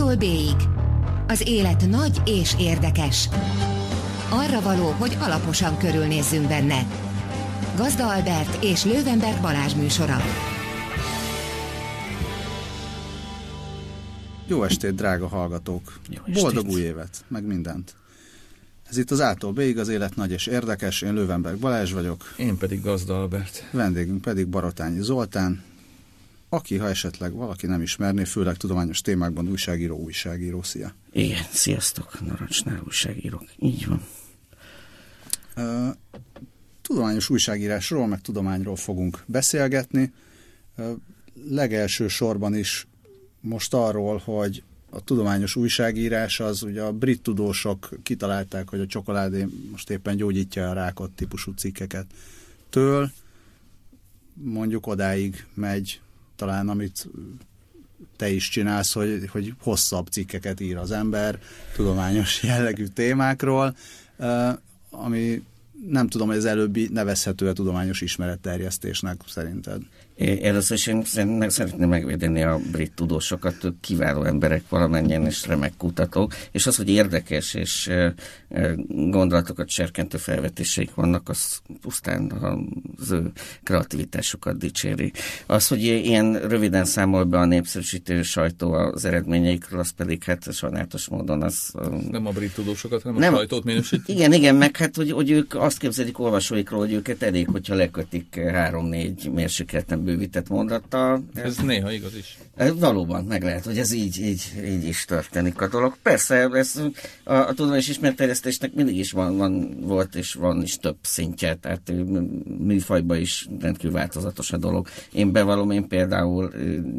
A-tól B-ig. Az élet nagy és érdekes. Arra való, hogy alaposan körülnézzünk benne. Gazda Albert és Lővenberg Balázs műsora. Jó estét, drága hallgatók! Jó estét. Boldog új évet, meg mindent! Ez itt az A-tól B-ig, az élet nagy és érdekes. Én Lővenberg Balázs vagyok. Én pedig Gazda Albert. Vendégünk pedig Barotányi Zoltán, aki, ha esetleg valaki nem ismerné, főleg tudományos témákban újságíró, újságíró. Szia! Igen, sziasztok, Narancsnál újságírók. Így van. Uh, tudományos újságírásról, meg tudományról fogunk beszélgetni. Uh, legelső sorban is most arról, hogy a tudományos újságírás az ugye a brit tudósok kitalálták, hogy a csokoládé most éppen gyógyítja a rákot típusú cikkeket től, mondjuk odáig megy talán, amit te is csinálsz, hogy, hogy hosszabb cikkeket ír az ember tudományos jellegű témákról, ami nem tudom, hogy az előbbi nevezhető a tudományos ismeretterjesztésnek szerinted. Először is én szeretném megvédeni a brit tudósokat, ők kiváló emberek, valamennyien és remek kutatók, és az, hogy érdekes és gondolatokat serkentő felvetéseik vannak, az pusztán az ő kreativitásukat dicséri. Az, hogy ilyen röviden számol be a népszerűsítő sajtó az eredményeikről, az pedig hát sajnálatos módon az... Nem a brit tudósokat, hanem nem, a sajtót minősít. Igen, igen, meg hát, hogy, hogy ők azt képzelik olvasóikról, hogy őket elég, hogyha lekötik három-négy mérsékelten bővített mondattal. Ez, néha igaz is. Valóban meg lehet, hogy ez így, így, így is történik a dolog. Persze, ez a, a tudományos ismerterjesztésnek mindig is van, van, volt és van is több szintje, tehát műfajban is rendkívül változatos a dolog. Én bevallom, én például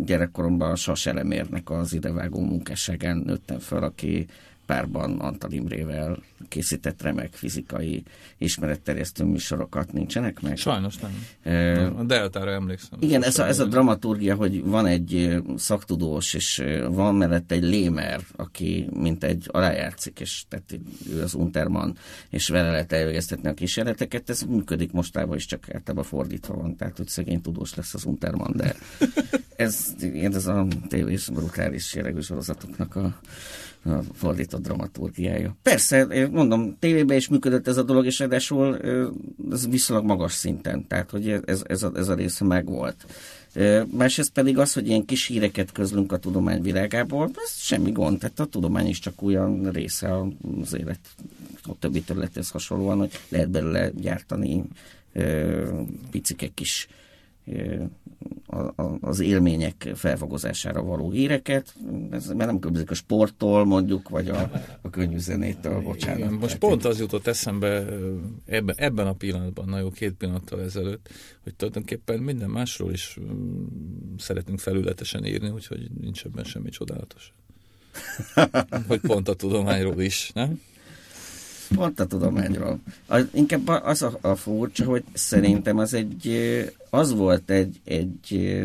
gyerekkoromban a Sas Elemérnek az idevágó munkásságán nőttem fel, aki párban Antal Imrével készített remek fizikai ismeretterjesztő műsorokat nincsenek meg? Sajnos nem. E, a Deltára emlékszem. Igen, ez a, ez a dramaturgia, hogy van egy szaktudós, és van mellett egy lémer, aki mint egy alájátszik, és tehát ő az Unterman, és vele lehet elvégeztetni a kísérleteket, ez működik mostában is, csak általában fordítva van, tehát hogy szegény tudós lesz az Unterman, de ez, ez a tévés brutális jellegű sorozatoknak a a fordított dramaturgiája. Persze, mondom, tévében is működött ez a dolog, és ráadásul ez viszonylag magas szinten, tehát hogy ez, ez, a, ez a része megvolt. Másrészt pedig az, hogy ilyen kis híreket közlünk a tudomány világából, ez semmi gond, tehát a tudomány is csak olyan része az élet a többi területhez hasonlóan, hogy lehet belőle gyártani picike kis az élmények felfogozására való híreket, ez mert nem különbözik a sporttól mondjuk, vagy a, a könyvzenétől, bocsánat. Igen, most pont az jutott eszembe ebben, ebben a pillanatban, na jó, két pillanattal ezelőtt, hogy tulajdonképpen minden másról is szeretünk felületesen írni, úgyhogy nincs ebben semmi csodálatos. hogy pont a tudományról is, nem? Pont a tudományról. Inkább az a, a furcsa, hogy szerintem az egy, az volt egy, egy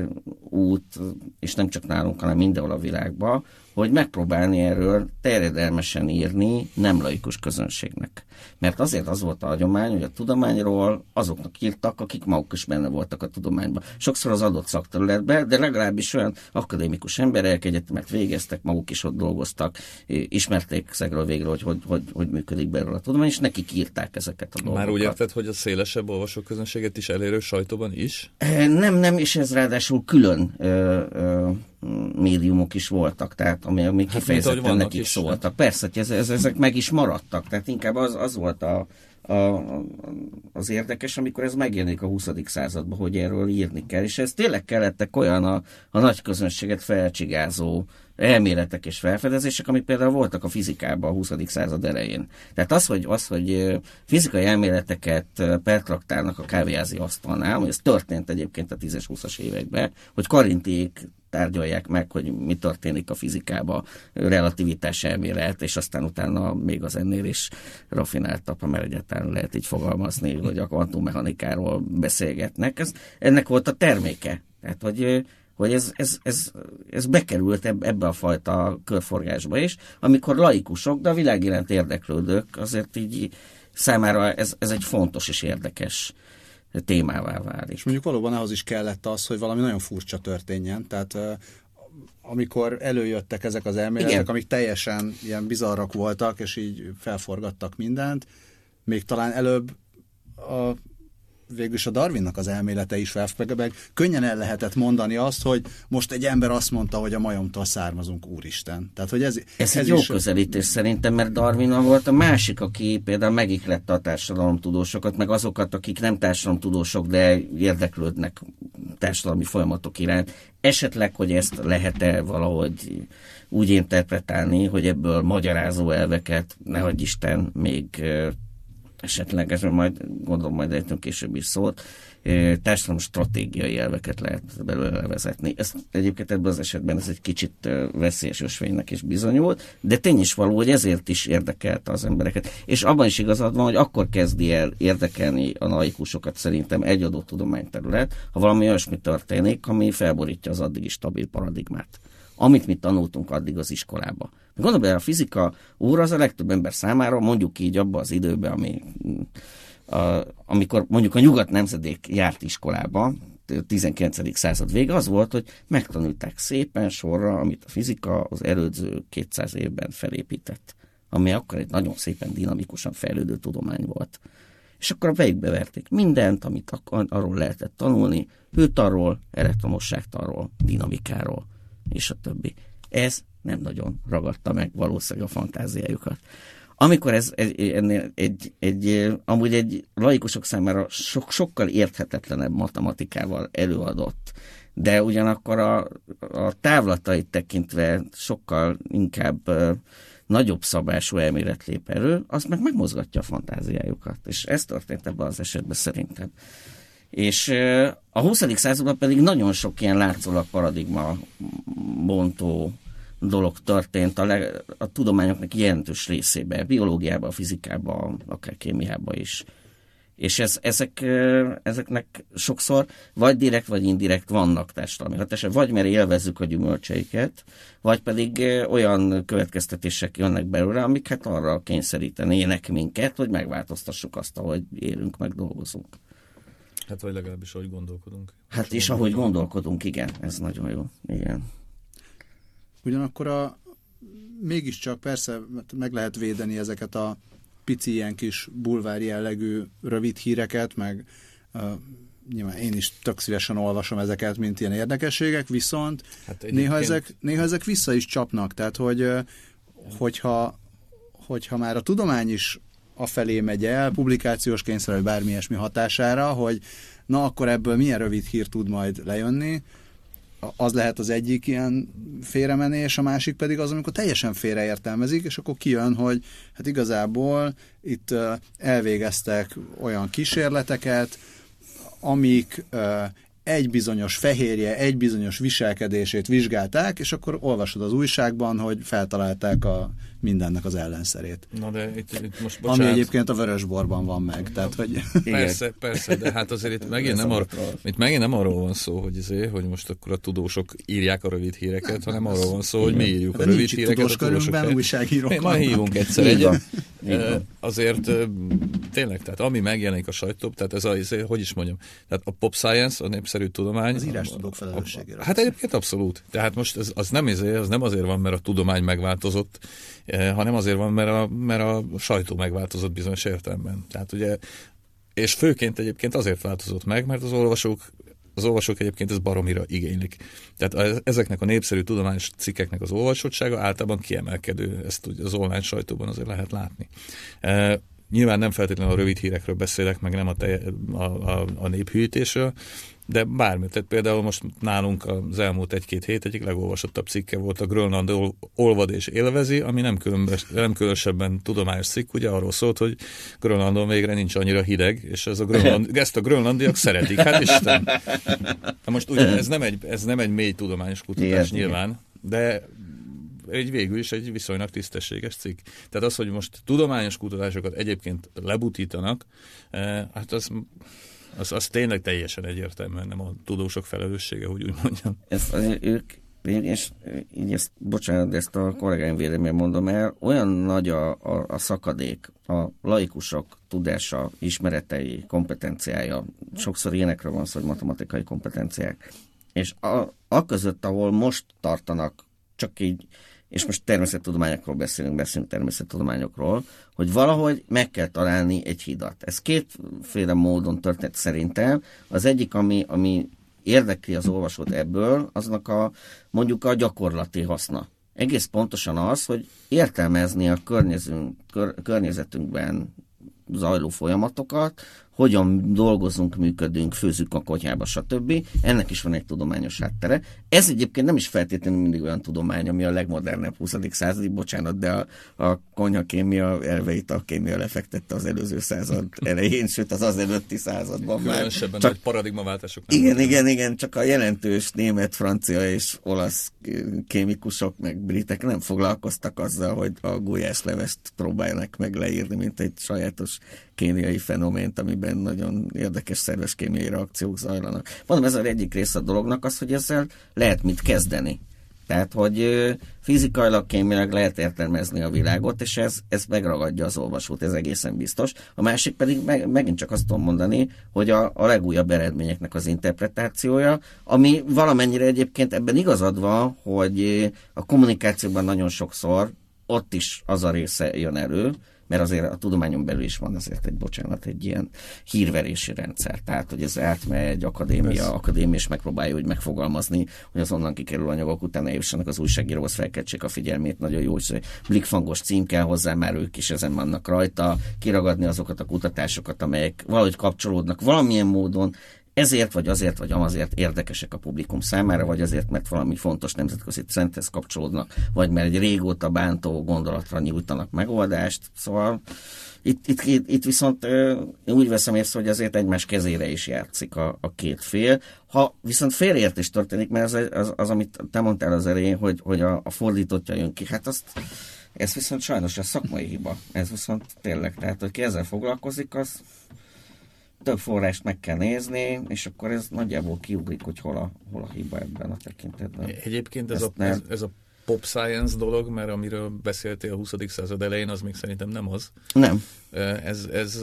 út, és nem csak nálunk, hanem mindenhol a világban, hogy megpróbálni erről terjedelmesen írni nem laikus közönségnek. Mert azért az volt a hagyomány, hogy a tudományról azoknak írtak, akik maguk is benne voltak a tudományban. Sokszor az adott szakterületben, de legalábbis olyan akadémikus emberek egyetemet végeztek, maguk is ott dolgoztak, ismerték szegről végre, hogy hogy, hogy hogy működik belőle a tudomány, és nekik írták ezeket a dolgokat. Már úgy érted, hogy a szélesebb olvasóközönséget is elérő sajtóban is? Nem, nem, és ez ráadásul külön ö, ö, médiumok is voltak, tehát ami, ami hát kifejezetten nekik is, szóltak. Hát. Persze, ez, ez, ezek meg is maradtak, tehát inkább az, az volt a, a, az érdekes, amikor ez megjelenik a 20. században, hogy erről írni kell, és ez tényleg kellettek olyan a, a nagy közönséget felcsigázó elméletek és felfedezések, amik például voltak a fizikában a 20. század elején. Tehát az, hogy, az, hogy fizikai elméleteket pertraktálnak a kávéházi asztalnál, ez történt egyébként a 10-20-as években, hogy karintiék tárgyalják meg, hogy mi történik a fizikában, relativitás elmélet, és aztán utána még az ennél is rafináltabb, mert egyáltalán lehet így fogalmazni, hogy a kvantummechanikáról beszélgetnek. Ez, ennek volt a terméke. Tehát, hogy hogy ez, ez, ez, ez bekerült ebbe a fajta körforgásba is, amikor laikusok, de a világ iránt érdeklődők azért így számára ez, ez egy fontos és érdekes témává válik. És mondjuk valóban ahhoz is kellett az, hogy valami nagyon furcsa történjen, tehát amikor előjöttek ezek az elméletek, Igen. amik teljesen ilyen bizarrak voltak, és így felforgattak mindent, még talán előbb a végülis a Darwinnak az elmélete is meg könnyen el lehetett mondani azt, hogy most egy ember azt mondta, hogy a majomtól származunk, úristen. Tehát, hogy ez, ez, ez egy jó is... közelítés szerintem, mert Darwin volt a másik, aki például megiklette a társadalomtudósokat, meg azokat, akik nem társadalomtudósok, de érdeklődnek társadalmi folyamatok iránt. Esetleg, hogy ezt lehet-e valahogy úgy interpretálni, hogy ebből magyarázó elveket, nehogy Isten, még esetleg, ez majd gondolom majd ejtünk később is szólt, társadalmi stratégiai elveket lehet belőle vezetni. Ez egyébként ebben az esetben ez egy kicsit veszélyes ösvénynek is bizonyult, de tény is való, hogy ezért is érdekelte az embereket. És abban is igazad van, hogy akkor kezdi el érdekelni a laikusokat szerintem egy adott tudományterület, ha valami olyasmi történik, ami felborítja az addigi stabil paradigmát amit mi tanultunk addig az iskolába. Gondolom, hogy a fizika óra az a legtöbb ember számára, mondjuk így abban az időben, ami, a, amikor mondjuk a nyugat nemzedék járt iskolába, 19. század vége az volt, hogy megtanulták szépen sorra, amit a fizika az előző 200 évben felépített, ami akkor egy nagyon szépen dinamikusan fejlődő tudomány volt. És akkor a fejükbe verték mindent, amit arról lehetett tanulni, hőtarról, elektromosságtarról, dinamikáról és a többi. Ez nem nagyon ragadta meg valószínűleg a fantáziájukat. Amikor ez egy, ennél egy, egy, amúgy egy laikusok számára sok, sokkal érthetetlenebb matematikával előadott, de ugyanakkor a, a távlatait tekintve sokkal inkább nagyobb szabású elmélet lép elő, az meg megmozgatja a fantáziájukat. És ez történt ebben az esetben szerintem. És a 20. században pedig nagyon sok ilyen látszólag paradigma bontó dolog történt a, leg, a tudományoknak jelentős részében, biológiában, fizikában, akár kémiában is. És ez, ezek, ezeknek sokszor vagy direkt, vagy indirekt vannak társadalmi hatása, vagy mert élvezzük a gyümölcseiket, vagy pedig olyan következtetések jönnek belőle, amik hát arra kényszerítenének minket, hogy megváltoztassuk azt, ahogy élünk, meg dolgozunk. Hát vagy legalábbis ahogy gondolkodunk. Hát és ahogy gondolkodunk, igen, ez nagyon jó. Igen. Ugyanakkor a, mégiscsak persze meg lehet védeni ezeket a pici ilyen kis bulvár jellegű rövid híreket, meg uh, nyilván én is tök szívesen olvasom ezeket, mint ilyen érdekességek, viszont hát egyébként... néha, ezek, néha ezek vissza is csapnak, tehát hogy hogyha, hogyha már a tudomány is afelé megy el, publikációs kényszer, vagy bármi ilyesmi hatására, hogy na akkor ebből milyen rövid hír tud majd lejönni, az lehet az egyik ilyen félremenés, a másik pedig az, amikor teljesen félreértelmezik, és akkor kijön, hogy hát igazából itt elvégeztek olyan kísérleteket, amik egy bizonyos fehérje, egy bizonyos viselkedését vizsgálták, és akkor olvasod az újságban, hogy feltalálták a mindennek az ellenszerét. Na de itt, itt most bocsánat. Ami egyébként a vörösborban van meg. Tehát, hogy... Persze, persze, de hát azért itt megint, nem, ar, itt megint nem arról van szó, hogy, azért, hogy most akkor a tudósok írják a rövid híreket, nem, hanem arról van szó, hogy mi írjuk a rövid híreket. A tudósok újságírók Ma hívunk egyszer egy. Azért tényleg, tehát ami megjelenik a sajtóban, tehát ez a, hogy is mondjam, tehát a pop science, a népszerű tudomány. Az írás tudók felelősségére. Hát egyébként abszolút. Tehát most ez, az nem, ezért, az nem azért van, mert a tudomány megváltozott, Eh, hanem azért van, mert a, mert a sajtó megváltozott bizonyos értelemben. Tehát ugye, és főként egyébként azért változott meg, mert az olvasók az olvasók egyébként ez baromira igénylik. Tehát ezeknek a népszerű tudományos cikkeknek az olvasottsága általában kiemelkedő, ezt az online sajtóban azért lehet látni. E, nyilván nem feltétlenül a rövid hírekről beszélek, meg nem a, te, a, a, a néphűítésről, de bármi. Tehát például most nálunk az elmúlt egy-két hét egyik legolvasottabb cikke volt a Grönland olvad és élvezi, ami nem, különbes, nem különösebben tudományos cikk, ugye arról szólt, hogy Grönlandon végre nincs annyira hideg, és ez a Grönland, ezt a grönlandiak szeretik. Hát Isten. Na most ugye ez nem egy, ez nem egy mély tudományos kutatás Igen, nyilván, de egy végül is egy viszonylag tisztességes cikk. Tehát az, hogy most tudományos kutatásokat egyébként lebutítanak, eh, hát az az, az tényleg teljesen egyértelműen nem a tudósok felelőssége, hogy úgy mondjam. Ez, ők, és így ezt, bocsánat, ezt a kollégáim véleményen mondom el, olyan nagy a, a, a szakadék, a laikusok tudása, ismeretei, kompetenciája, sokszor ilyenekről van szó, hogy matematikai kompetenciák, És a, a között, ahol most tartanak, csak így, és most természettudományokról beszélünk, beszélünk természettudományokról, hogy valahogy meg kell találni egy hidat. Ez kétféle módon történt szerintem. Az egyik, ami, ami érdekli az olvasót ebből, aznak a mondjuk a gyakorlati haszna. Egész pontosan az, hogy értelmezni a környezetünkben zajló folyamatokat, hogyan dolgozunk, működünk, főzünk a konyhába, stb. Ennek is van egy tudományos háttere. Ez egyébként nem is feltétlenül mindig olyan tudomány, ami a legmodernebb 20. századi, bocsánat, de a, a konyhakémia elveit a kémia lefektette az előző század elején, sőt az az előtti században már. Különösebben csak, paradigmaváltások. Nem igen, igen, igen, igen, csak a jelentős német, francia és olasz kémikusok, meg britek nem foglalkoztak azzal, hogy a gulyáslevest próbálják meg leírni, mint egy sajátos kémiai fenomént, amiben nagyon érdekes szerves kémiai reakciók zajlanak. Mondom, ez az egyik része a dolognak az, hogy ezzel lehet mit kezdeni. Tehát, hogy fizikailag, kémiailag lehet értelmezni a világot, és ez, ez megragadja az olvasót, ez egészen biztos. A másik pedig meg, megint csak azt tudom mondani, hogy a, a legújabb eredményeknek az interpretációja, ami valamennyire egyébként ebben igazad van, hogy a kommunikációban nagyon sokszor ott is az a része jön elő, mert azért a tudományon belül is van azért egy, bocsánat, egy ilyen hírverési rendszer. Tehát, hogy ez átmegy egy akadémia, Persze. akadémia, és megpróbálja úgy megfogalmazni, hogy az onnan kikerül anyagok utána jussanak az újságíróhoz felkeltsék a figyelmét. Nagyon jó, hogy blikfangos cím kell hozzá, már ők is ezen vannak rajta, kiragadni azokat a kutatásokat, amelyek valahogy kapcsolódnak valamilyen módon ezért vagy azért vagy amazért érdekesek a publikum számára, vagy azért, mert valami fontos nemzetközi trendhez kapcsolódnak, vagy mert egy régóta bántó gondolatra nyújtanak megoldást. Szóval itt, itt, itt, viszont úgy veszem észre, hogy azért egymás kezére is játszik a, a két fél. Ha viszont félreértés történik, mert az, az, az, amit te mondtál az elején, hogy, hogy a, a fordítottja jön ki, hát azt ez viszont sajnos a szakmai hiba. Ez viszont tényleg, tehát, hogy ki ezzel foglalkozik, az több forrást meg kell nézni, és akkor ez nagyjából kiugrik, hogy hol a, hol a hiba ebben a tekintetben. Egyébként ez, a, ez, ez a pop science dolog, mert amiről beszéltél a 20. század elején, az még szerintem nem az. Nem. Ez, ez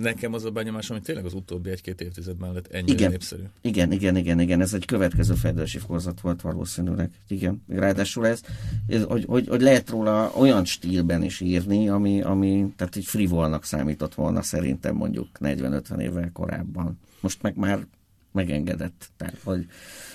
nekem az a benyomásom, hogy tényleg az utóbbi egy-két évtized mellett ennyire igen. népszerű. Igen, igen, igen, igen. Ez egy következő fejlődési fokozat volt valószínűleg. Igen. Ráadásul ez, ez hogy, hogy, hogy, lehet róla olyan stílben is írni, ami, ami tehát egy frivolnak számított volna szerintem mondjuk 40-50 évvel korábban. Most meg már megengedett. Tehát, hogy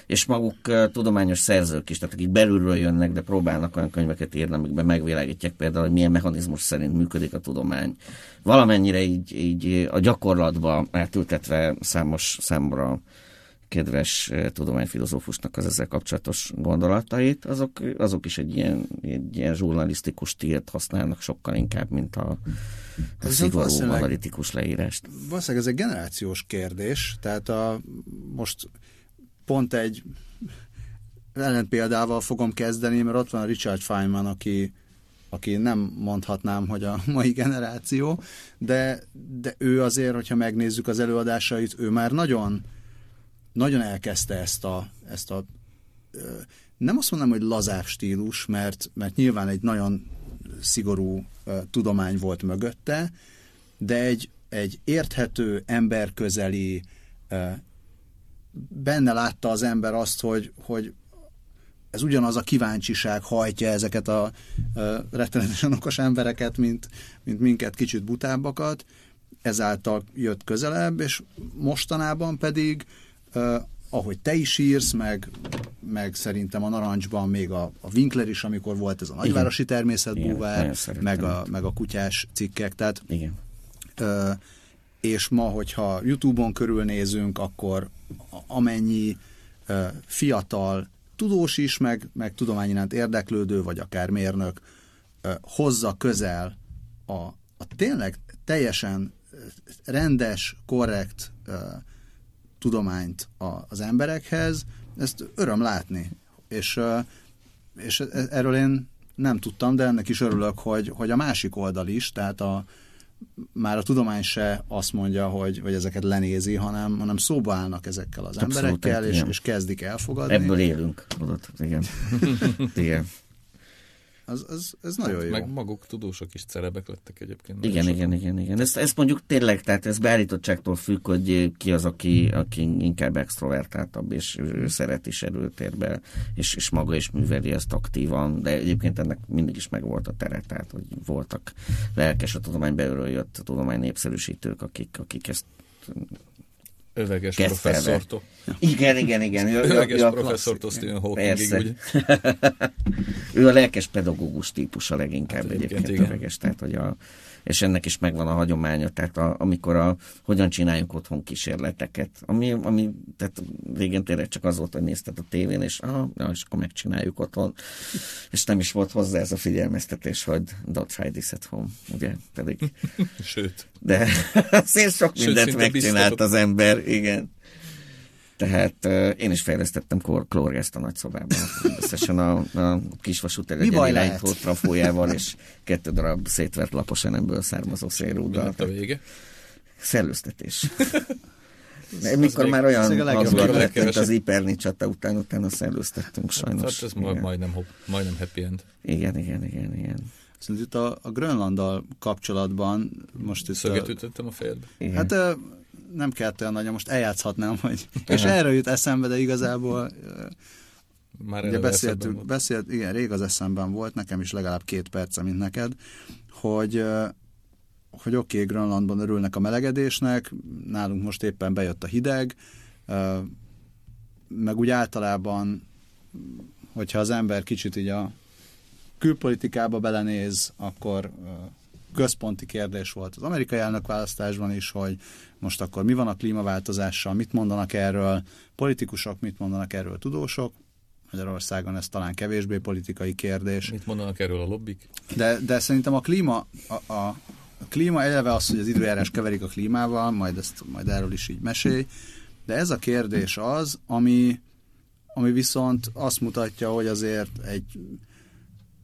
és maguk tudományos szerzők is, tehát akik belülről jönnek, de próbálnak olyan könyveket írni, amikben megvilágítják például, hogy milyen mechanizmus szerint működik a tudomány. Valamennyire így, így a gyakorlatba átültetve számos számra kedves tudományfilozófusnak az ezzel kapcsolatos gondolatait, azok, azok is egy ilyen, egy ilyen zsurnalisztikus stílt használnak sokkal inkább, mint a, a szigorú analitikus leírást. Valószínűleg ez egy generációs kérdés, tehát a, most pont egy ellenpéldával fogom kezdeni, mert ott van Richard Feynman, aki, aki nem mondhatnám, hogy a mai generáció, de, de ő azért, hogyha megnézzük az előadásait, ő már nagyon, nagyon elkezdte ezt a, ezt a nem azt mondom, hogy lazább stílus, mert, mert nyilván egy nagyon szigorú tudomány volt mögötte, de egy, egy érthető, emberközeli, benne látta az ember azt, hogy, hogy ez ugyanaz a kíváncsiság hajtja ezeket a, a rettenetesen okos embereket, mint, mint minket kicsit butábbakat, ezáltal jött közelebb, és mostanában pedig, uh, ahogy te is írsz, meg, meg szerintem a Narancsban még a, a Winkler is, amikor volt ez a nagyvárosi természetbúvár, meg a, meg a kutyás cikkek, tehát Igen. Uh, és ma, hogyha YouTube-on körülnézünk, akkor amennyi fiatal tudós is, meg, meg tudomány iránt érdeklődő, vagy akár mérnök hozza közel a, a tényleg teljesen rendes, korrekt tudományt az emberekhez, ezt öröm látni. És, és e, erről én nem tudtam, de ennek is örülök, hogy, hogy a másik oldal is, tehát a, már a tudomány se azt mondja, hogy, hogy ezeket lenézi, hanem, hanem szóba állnak ezekkel az Abszolút, emberekkel, és, és kezdik elfogadni. Ebből élünk. Adott, igen. igen. Az, az, ez nagyon jó. Meg maguk tudósok is cerebek lettek egyébként. Igen, sokan. igen, igen, igen. Ez, ez mondjuk tényleg, tehát ez beállítottságtól függ, hogy ki az, aki, aki inkább extrovertáltabb, és ő szeret is erőtérbe, és, és maga is műveli ezt aktívan, de egyébként ennek mindig is megvolt a tere, tehát hogy voltak lelkes a tudomány belülről jött a tudomány népszerűsítők, akik, akik ezt Öveges professzortól. Igen, igen, igen. Ő, Öveges ő professzortól Stephen Hawkingig, ugye? ő a lelkes pedagógus típus a leginkább hát, egyébként, egyébként öveges, tehát hogy a, és ennek is megvan a hagyománya, tehát a, amikor a, hogyan csináljuk otthon kísérleteket, ami, ami tehát régen tényleg csak az volt, hogy nézted a tévén, és, ah, ja, és akkor megcsináljuk otthon, és nem is volt hozzá ez a figyelmeztetés, hogy don't try this at home, ugye, pedig... Sőt. De azért sok mindent Sőt, megcsinált az ember, igen. Tehát uh, én is fejlesztettem klórgázt a nagyszobában. Összesen a, a kisvasút irányító trafójával, és kettő darab szétvert lapos enemből származó szélrúddal. a vége? Szellőztetés. De mikor már olyan hazugak lett, az Iperni csata után, utána szellőztettünk sajnos. Hát ez igen. majdnem, majdnem happy end. Igen, igen, igen, igen. Szóval itt a, a Grönlanddal kapcsolatban most itt... Szöget a... ütöttem a fejedbe? Igen. Hát nem kellett olyan nagyon, most eljátszhatnám, hogy... És erről jut eszembe, de igazából... Már ugye beszéltünk, beszélt, igen, rég az eszemben volt, nekem is legalább két perce, mint neked, hogy hogy oké, okay, Grönlandban örülnek a melegedésnek, nálunk most éppen bejött a hideg, meg úgy általában, hogyha az ember kicsit így a külpolitikába belenéz, akkor központi kérdés volt az amerikai elnökválasztásban is, hogy most akkor mi van a klímaváltozással, mit mondanak erről, politikusok mit mondanak erről, tudósok, Magyarországon ez talán kevésbé politikai kérdés. Mit mondanak erről a lobbik? De, de szerintem a klíma, a, a, a klíma eleve az, hogy az időjárás keverik a klímával, majd, ezt, majd erről is így mesélj, de ez a kérdés az, ami, ami viszont azt mutatja, hogy azért egy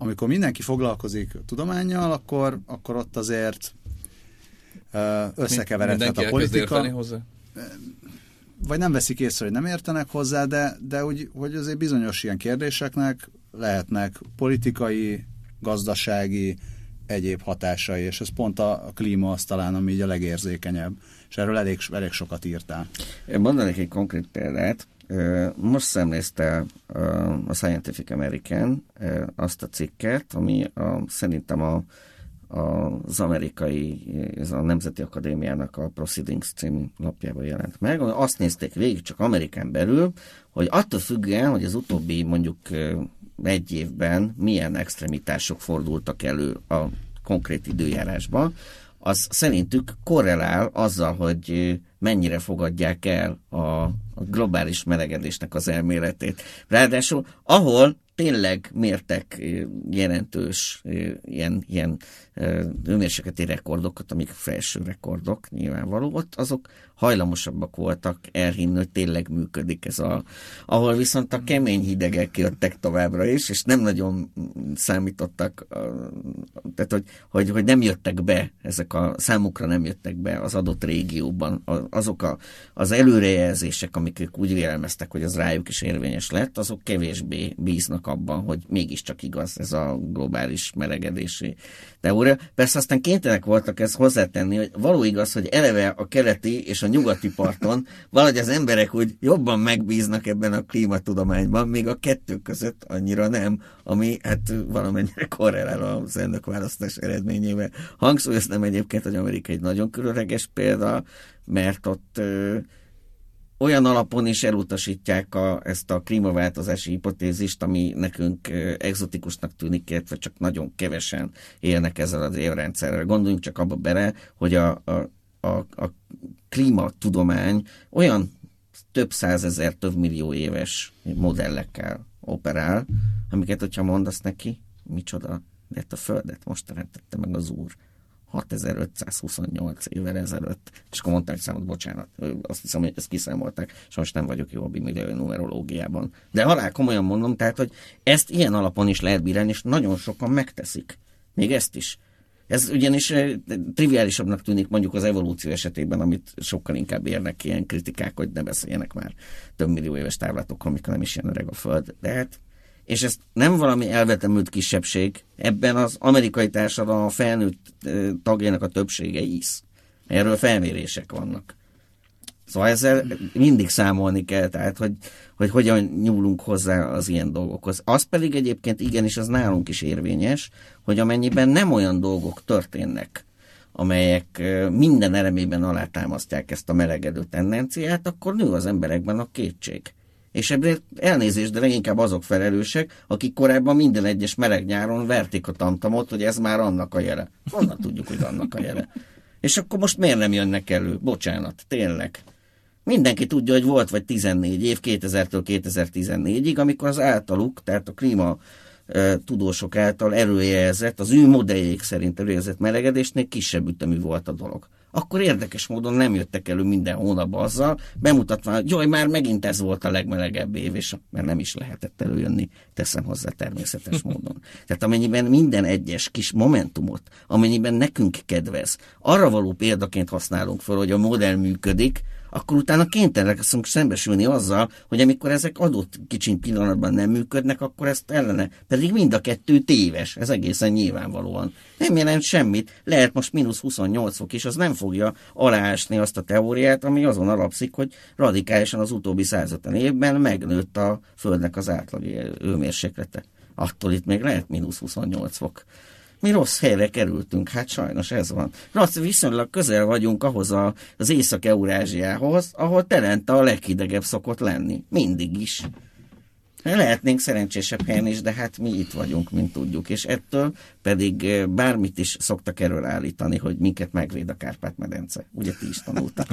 amikor mindenki foglalkozik tudományjal, akkor, akkor ott azért összekeveredhet a politika. hozzá? Vagy nem veszik észre, hogy nem értenek hozzá, de, de úgy, hogy azért bizonyos ilyen kérdéseknek lehetnek politikai, gazdasági, egyéb hatásai, és ez pont a, a klíma az talán, ami így a legérzékenyebb, és erről elég, elég sokat írtál. Én mondanék egy konkrét példát. Most szemlézte a Scientific American azt a cikket, ami a, szerintem a, az amerikai, ez a Nemzeti Akadémiának a Proceedings című lapjában jelent meg. Azt nézték végig csak Amerikán belül, hogy attól függően, hogy az utóbbi mondjuk egy évben milyen extremitások fordultak elő a konkrét időjárásban, az szerintük korrelál azzal, hogy mennyire fogadják el a, globális melegedésnek az elméletét. Ráadásul, ahol tényleg mértek jelentős ilyen, ilyen hőmérsékleti rekordokat, amik felső rekordok nyilvánvaló, ott azok hajlamosabbak voltak elhinni, hogy tényleg működik ez a... Ahol viszont a kemény hidegek jöttek továbbra is, és nem nagyon számítottak, tehát hogy, hogy, hogy nem jöttek be, ezek a számukra nem jöttek be az adott régióban, azok a, az előrejelzések, amik ők úgy vélelmeztek, hogy az rájuk is érvényes lett, azok kevésbé bíznak abban, hogy mégiscsak igaz ez a globális melegedési teória. Persze aztán kénytelenek voltak ezt hozzátenni, hogy való igaz, hogy eleve a keleti és a nyugati parton valahogy az emberek úgy jobban megbíznak ebben a klímatudományban, még a kettő között annyira nem, ami hát valamennyire korrelál az választás eredményével. Hangsúlyoztam egyébként, hogy Amerika egy nagyon különleges példa, mert ott ö, olyan alapon is elutasítják a, ezt a klímaváltozási hipotézist, ami nekünk exotikusnak tűnik, illetve csak nagyon kevesen élnek ezzel az évrendszerrel. Gondoljunk csak abba bele, hogy a, a, a, a klímatudomány olyan több százezer, több millió éves modellekkel operál, amiket, hogyha mondasz neki, micsoda, de a Földet most teremtette meg az Úr 6528 évvel ezelőtt, és akkor mondták számot, bocsánat, azt hiszem, hogy ezt kiszámolták, és most nem vagyok jó a bimillió numerológiában. De halál komolyan mondom, tehát, hogy ezt ilyen alapon is lehet bírálni, és nagyon sokan megteszik. Még ezt is. Ez ugyanis triviálisabbnak tűnik mondjuk az evolúció esetében, amit sokkal inkább érnek ilyen kritikák, hogy ne beszéljenek már több millió éves távlatokról, amikor nem is ilyen öreg a Föld. De hát és ez nem valami elvetemült kisebbség, ebben az amerikai társadalom a felnőtt tagjának a többsége hisz. Erről felmérések vannak. Szóval ezzel mindig számolni kell, tehát hogy, hogy hogyan nyúlunk hozzá az ilyen dolgokhoz. Az pedig egyébként igenis az nálunk is érvényes, hogy amennyiben nem olyan dolgok történnek, amelyek minden elemében alátámasztják ezt a melegedő tendenciát, akkor nő az emberekben a kétség. És ebből elnézést, de leginkább azok felelősek, akik korábban minden egyes meleg nyáron verték a tamtamot, hogy ez már annak a jele. Honnan tudjuk, hogy annak a jele? És akkor most miért nem jönnek elő? Bocsánat, tényleg. Mindenki tudja, hogy volt vagy 14 év, 2000-től 2014-ig, amikor az általuk, tehát a klíma tudósok által előjelzett, az ő modelljék szerint előjelzett melegedésnél kisebb ütemű volt a dolog. Akkor érdekes módon nem jöttek elő minden hónapban azzal, bemutatva, hogy jaj, már megint ez volt a legmelegebb év, és mert nem is lehetett előjönni, teszem hozzá természetes módon. Tehát amennyiben minden egyes kis momentumot, amennyiben nekünk kedvez, arra való példaként használunk fel, hogy a modell működik, akkor utána kénytelenek leszünk szembesülni azzal, hogy amikor ezek adott kicsiny pillanatban nem működnek, akkor ezt ellene. Pedig mind a kettő téves, ez egészen nyilvánvalóan. Nem jelent semmit, lehet most mínusz 28 fok, és az nem fogja aláásni azt a teóriát, ami azon alapszik, hogy radikálisan az utóbbi 150 évben megnőtt a Földnek az átlagi hőmérséklete. Attól itt még lehet mínusz 28 fok mi rossz helyre kerültünk, hát sajnos ez van. Rossz, viszonylag közel vagyunk ahhoz a, az Észak-Eurázsiához, ahol Telente a leghidegebb szokott lenni. Mindig is. Lehetnénk szerencsésebb helyen is, de hát mi itt vagyunk, mint tudjuk. És ettől pedig eh, bármit is szoktak erről állítani, hogy minket megvéd a Kárpát-medence. Ugye ti is tanultak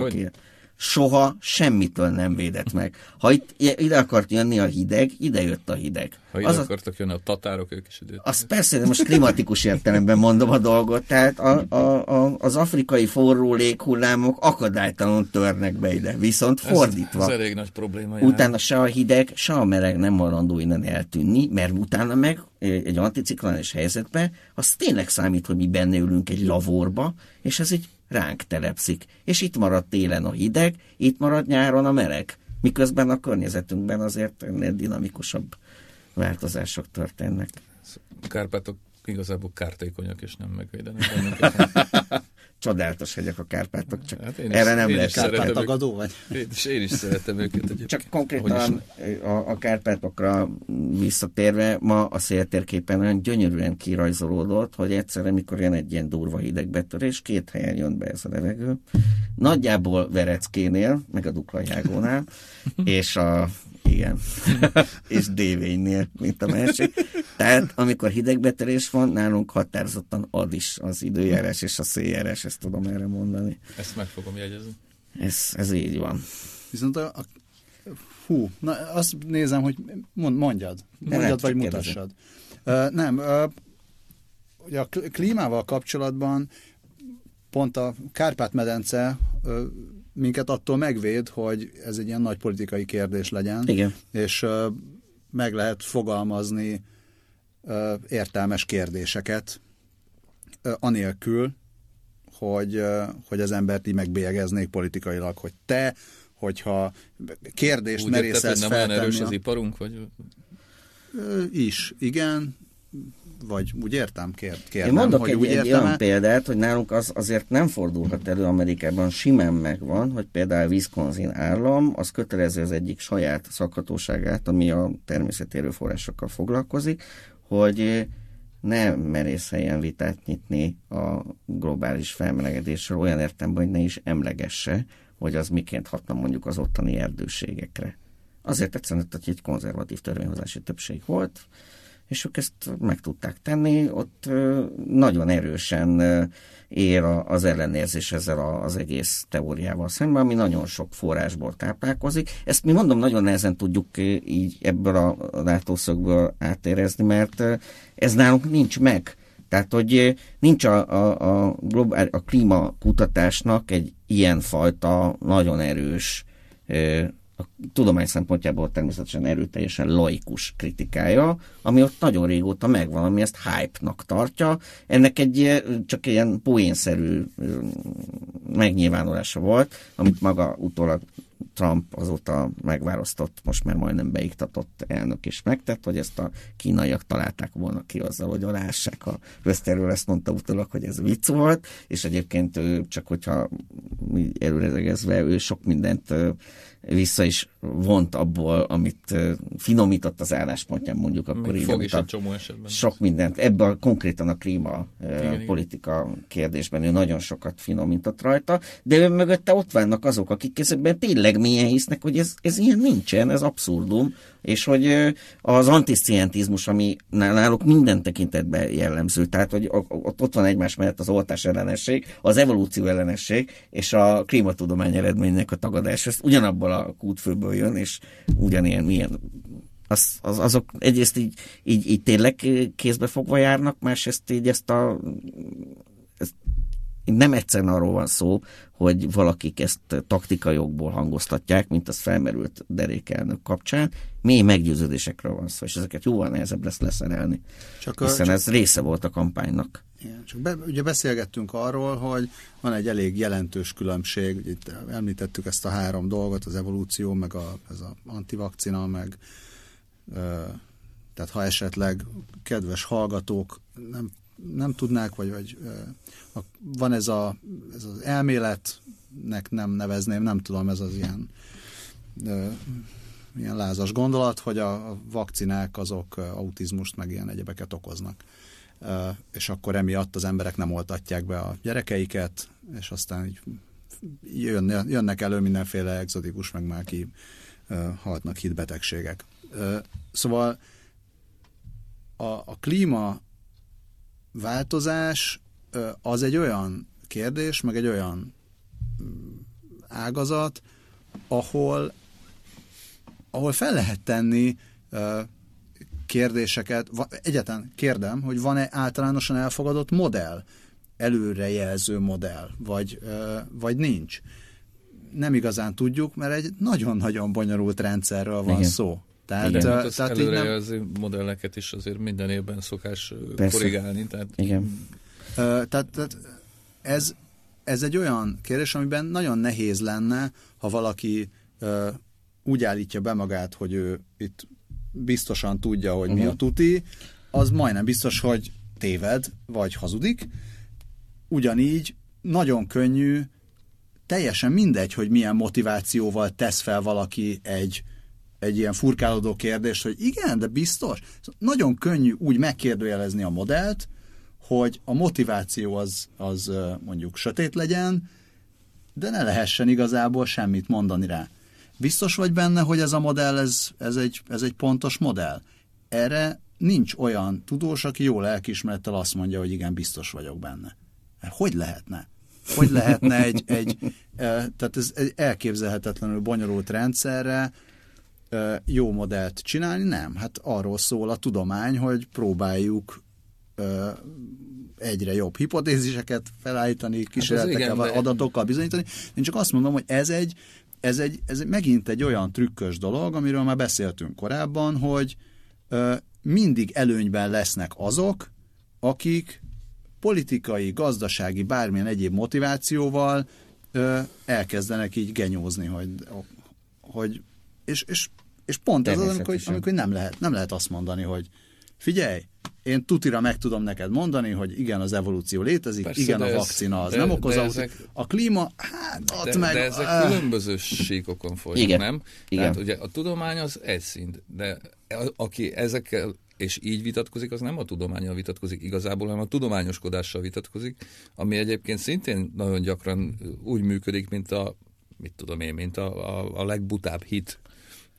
soha semmitől nem védett meg. Ha itt, ide akart jönni a hideg, ide jött a hideg. Ha ide az akartak jönni a tatárok, ők is ide Az persze, de most klimatikus értelemben mondom a dolgot, tehát a, a, a, az afrikai forró léghullámok akadálytalanul törnek be ide, viszont fordítva. Ez, ez elég nagy probléma. Jár. Utána se a hideg, se a meleg nem maradó innen eltűnni, mert utána meg egy anticiklonális helyzetben, az tényleg számít, hogy mi benne ülünk egy lavorba, és ez egy ránk telepszik. És itt marad télen a hideg, itt marad nyáron a meleg. Miközben a környezetünkben azért ennél dinamikusabb változások történnek. A Kárpátok igazából kártékonyak, és nem megvédenek Csodálatos hegyek a Kárpátok, csak hát is, erre nem lehet. Kárpátagadó vagy? Én is, én is szeretem őket egyébként. Csak konkrétan a, a Kárpátokra visszatérve, ma a széltérképen olyan gyönyörűen kirajzolódott, hogy egyszerre, mikor jön egy ilyen durva hidegbetörés, két helyen jön be ez a levegő. Nagyjából Vereckénél, meg a Duklajágónál, és a igen. és dévénynél, mint a másik. Tehát, amikor hidegbeterés van, nálunk határozottan ad is az időjárás és a széljárás, ezt tudom erre mondani. Ezt meg fogom jegyezni. Ez, ez így van. Viszont a, a hú, na azt nézem, hogy mond, mondjad. Mondjad, vagy mutassad. Uh, nem, uh, ugye a klímával kapcsolatban pont a Kárpát-medence uh, minket attól megvéd, hogy ez egy ilyen nagy politikai kérdés legyen. Igen. És uh, meg lehet fogalmazni uh, értelmes kérdéseket, uh, anélkül, hogy, uh, hogy az embert így megbélyegeznék politikailag, hogy te, hogyha kérdést Úgy merészelsz feltenni. nem olyan erős az iparunk, vagy? Uh, is, igen vagy úgy értem, kér, kérnem, Én mondok hogy egy, úgy egy értem olyan példát, hogy nálunk az azért nem fordulhat elő Amerikában, simán megvan, hogy például Wisconsin állam, az kötelező az egyik saját szakhatóságát, ami a természeti erőforrásokkal foglalkozik, hogy ne merészeljen vitát nyitni a globális felmelegedésről olyan értelemben, hogy ne is emlegesse, hogy az miként hatna mondjuk az ottani erdőségekre. Azért egyszerűen, hogy egy konzervatív törvényhozási többség volt, és ők ezt meg tudták tenni, ott nagyon erősen ér az ellenérzés ezzel az egész teóriával szemben, ami nagyon sok forrásból táplálkozik. Ezt mi mondom, nagyon nehezen tudjuk így ebből a látószögből átérezni, mert ez nálunk nincs meg. Tehát, hogy nincs a, a, a, globál, a klímakutatásnak egy ilyenfajta nagyon erős a tudomány szempontjából természetesen erőteljesen laikus kritikája, ami ott nagyon régóta megvan, ami ezt hype-nak tartja. Ennek egy csak ilyen poénszerű megnyilvánulása volt, amit maga utólag Trump azóta megválasztott, most már majdnem beiktatott elnök is megtett, hogy ezt a kínaiak találták volna ki azzal, hogy alássák a Röszterről, ezt mondta utólag, hogy ez vicc volt, és egyébként ő csak hogyha előrezegezve, ő sok mindent vissza is vont abból, amit finomított az álláspontján, mondjuk akkor így. Fog is a csomó esetben. Sok mindent. Ebben konkrétan a klíma igen, politika igen. kérdésben ő nagyon sokat finomított rajta, de ő mögötte ott vannak azok, akik ezekben tényleg milyen hisznek, hogy ez, ez ilyen nincsen, ez abszurdum, és hogy az antiszientizmus, ami náluk minden tekintetben jellemző, tehát hogy ott, ott van egymás mellett az oltás ellenesség, az evolúció ellenesség, és a klímatudomány eredménynek a tagadás. Ez ugyanabból a kútfőből jön, és ugyanilyen milyen az, az, azok egyrészt így, így, így tényleg kézbe fogva járnak, másrészt így ezt a ezt nem egyszerűen arról van szó, hogy valakik ezt taktikai jogból hangoztatják, mint az felmerült derékelnök kapcsán. Mély meggyőződésekről van szó, és ezeket jóval nehezebb lesz leszerelni. Csak hiszen csak, ez része volt a kampánynak. Igen, csak be, ugye beszélgettünk arról, hogy van egy elég jelentős különbség, itt említettük ezt a három dolgot, az evolúció, meg a, ez a antivakcina, meg ö, tehát ha esetleg kedves hallgatók nem nem tudnák, vagy, vagy van ez, a, ez az elméletnek nem nevezném, nem tudom, ez az ilyen ilyen lázas gondolat, hogy a vakcinák azok autizmust, meg ilyen egyebeket okoznak. És akkor emiatt az emberek nem oltatják be a gyerekeiket, és aztán így jönnek elő mindenféle exotikus, meg már ki haltnak hit betegségek. Szóval a, a klíma változás az egy olyan kérdés, meg egy olyan mm, ágazat, ahol, ahol fel lehet tenni kérdéseket. Egyetlen kérdem, hogy van-e általánosan elfogadott modell, előrejelző modell, vagy, vagy nincs. Nem igazán tudjuk, mert egy nagyon-nagyon bonyolult rendszerről van Igen. szó. Tehát, Igen, uh, hát tehát előrejelző nem... modelleket is azért minden évben szokás Persze. korrigálni. Tehát... Igen. Uh, tehát, tehát ez, ez egy olyan kérdés, amiben nagyon nehéz lenne, ha valaki uh, úgy állítja be magát, hogy ő itt biztosan tudja, hogy uh-huh. mi a mhm. tuti, az majdnem biztos, hogy téved, vagy hazudik. Ugyanígy nagyon könnyű, teljesen mindegy, hogy milyen motivációval tesz fel valaki egy egy ilyen furkálódó kérdést, hogy igen, de biztos. Nagyon könnyű úgy megkérdőjelezni a modellt, hogy a motiváció az, az mondjuk sötét legyen, de ne lehessen igazából semmit mondani rá. Biztos vagy benne, hogy ez a modell, ez, ez, egy, ez egy pontos modell? Erre nincs olyan tudós, aki jó lelkismerettel azt mondja, hogy igen, biztos vagyok benne. Hogy lehetne? Hogy lehetne egy, egy tehát ez egy elképzelhetetlenül bonyolult rendszerre jó modellt csinálni? Nem. Hát arról szól a tudomány, hogy próbáljuk egyre jobb hipotéziseket felállítani, kísérletekkel, hát adatokkal bizonyítani. Én csak azt mondom, hogy ez egy, ez egy, ez megint egy olyan trükkös dolog, amiről már beszéltünk korábban, hogy mindig előnyben lesznek azok, akik politikai, gazdasági, bármilyen egyéb motivációval elkezdenek így genyózni, hogy, hogy és, és és pont ez az, amikor, amikor nem, lehet, nem lehet azt mondani, hogy figyelj, én tutira meg tudom neked mondani, hogy igen, az evolúció létezik, Persze, igen, a vakcina az de, nem okoz, ezek, a klíma, hát ott de, meg... De ezek uh, különböző síkokon folynak, igen, nem? Igen. Tehát ugye a tudomány az egy szint, de aki ezekkel és így vitatkozik, az nem a tudományal vitatkozik igazából, hanem a tudományoskodással vitatkozik, ami egyébként szintén nagyon gyakran úgy működik, mint a mit tudom én, mint a, a, a legbutább hit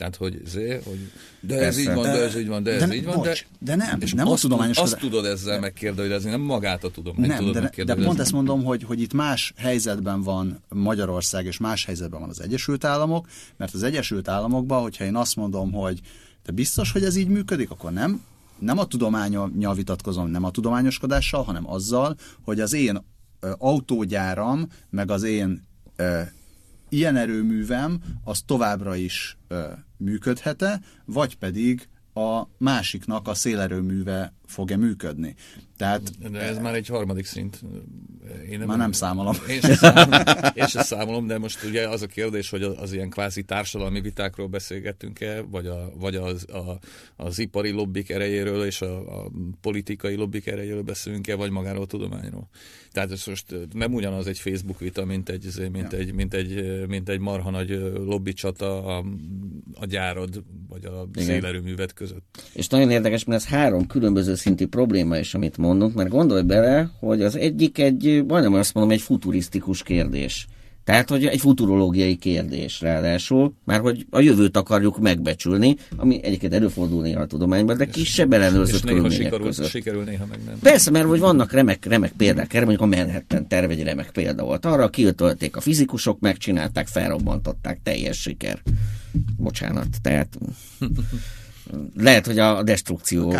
tehát, hogy, zé, hogy de ez Persze, így van, de, de ez így van, de ez de, így van. Bocs, de, de nem, és nem azt, a tudományos... Azt tudod ezzel megkérdezni, nem magát a tudományt nem, tudod de, de pont ezt mondom, hogy, hogy itt más helyzetben van Magyarország, és más helyzetben van az Egyesült Államok, mert az Egyesült Államokban, hogyha én azt mondom, hogy te biztos, hogy ez így működik, akkor nem, nem a tudományal vitatkozom, nem a tudományoskodással, hanem azzal, hogy az én autógyáram, meg az én ilyen erőművem az továbbra is működhet-e, vagy pedig a másiknak a szélerőműve fog-e működni. Tehát, De ez e... már egy harmadik szint. Én nem, Már nem számolom. Én sem számolom, én sem számolom, de most ugye az a kérdés, hogy az, az ilyen kvázi társadalmi vitákról beszélgetünk-e, vagy, a, vagy az, a, az ipari lobbik erejéről és a, a politikai lobbik erejéről beszélünk-e, vagy magáról a tudományról. Tehát ez most nem ugyanaz egy Facebook vita, mint egy, izé, mint ja. egy, mint egy, mint egy marha nagy lobby csata a, a gyárod, vagy a szélerőművet között. És nagyon érdekes, mert ez három különböző szintű probléma is, amit mondunk, mert gondolj bele, hogy az egyik egy, majdnem azt mondom, egy futurisztikus kérdés. Tehát, hogy egy futurológiai kérdés ráadásul, már hogy a jövőt akarjuk megbecsülni, ami egyébként előfordul a tudományban, de kisebb ellenőrzött körülmények sikerül, között. Sikerül néha meg nem. Persze, mert hogy vannak remek, remek példák erre, mondjuk a Manhattan terv egy remek példa volt. Arra kiöltölték a fizikusok, megcsinálták, felrobbantották, teljes siker. Bocsánat, tehát lehet, hogy a destrukció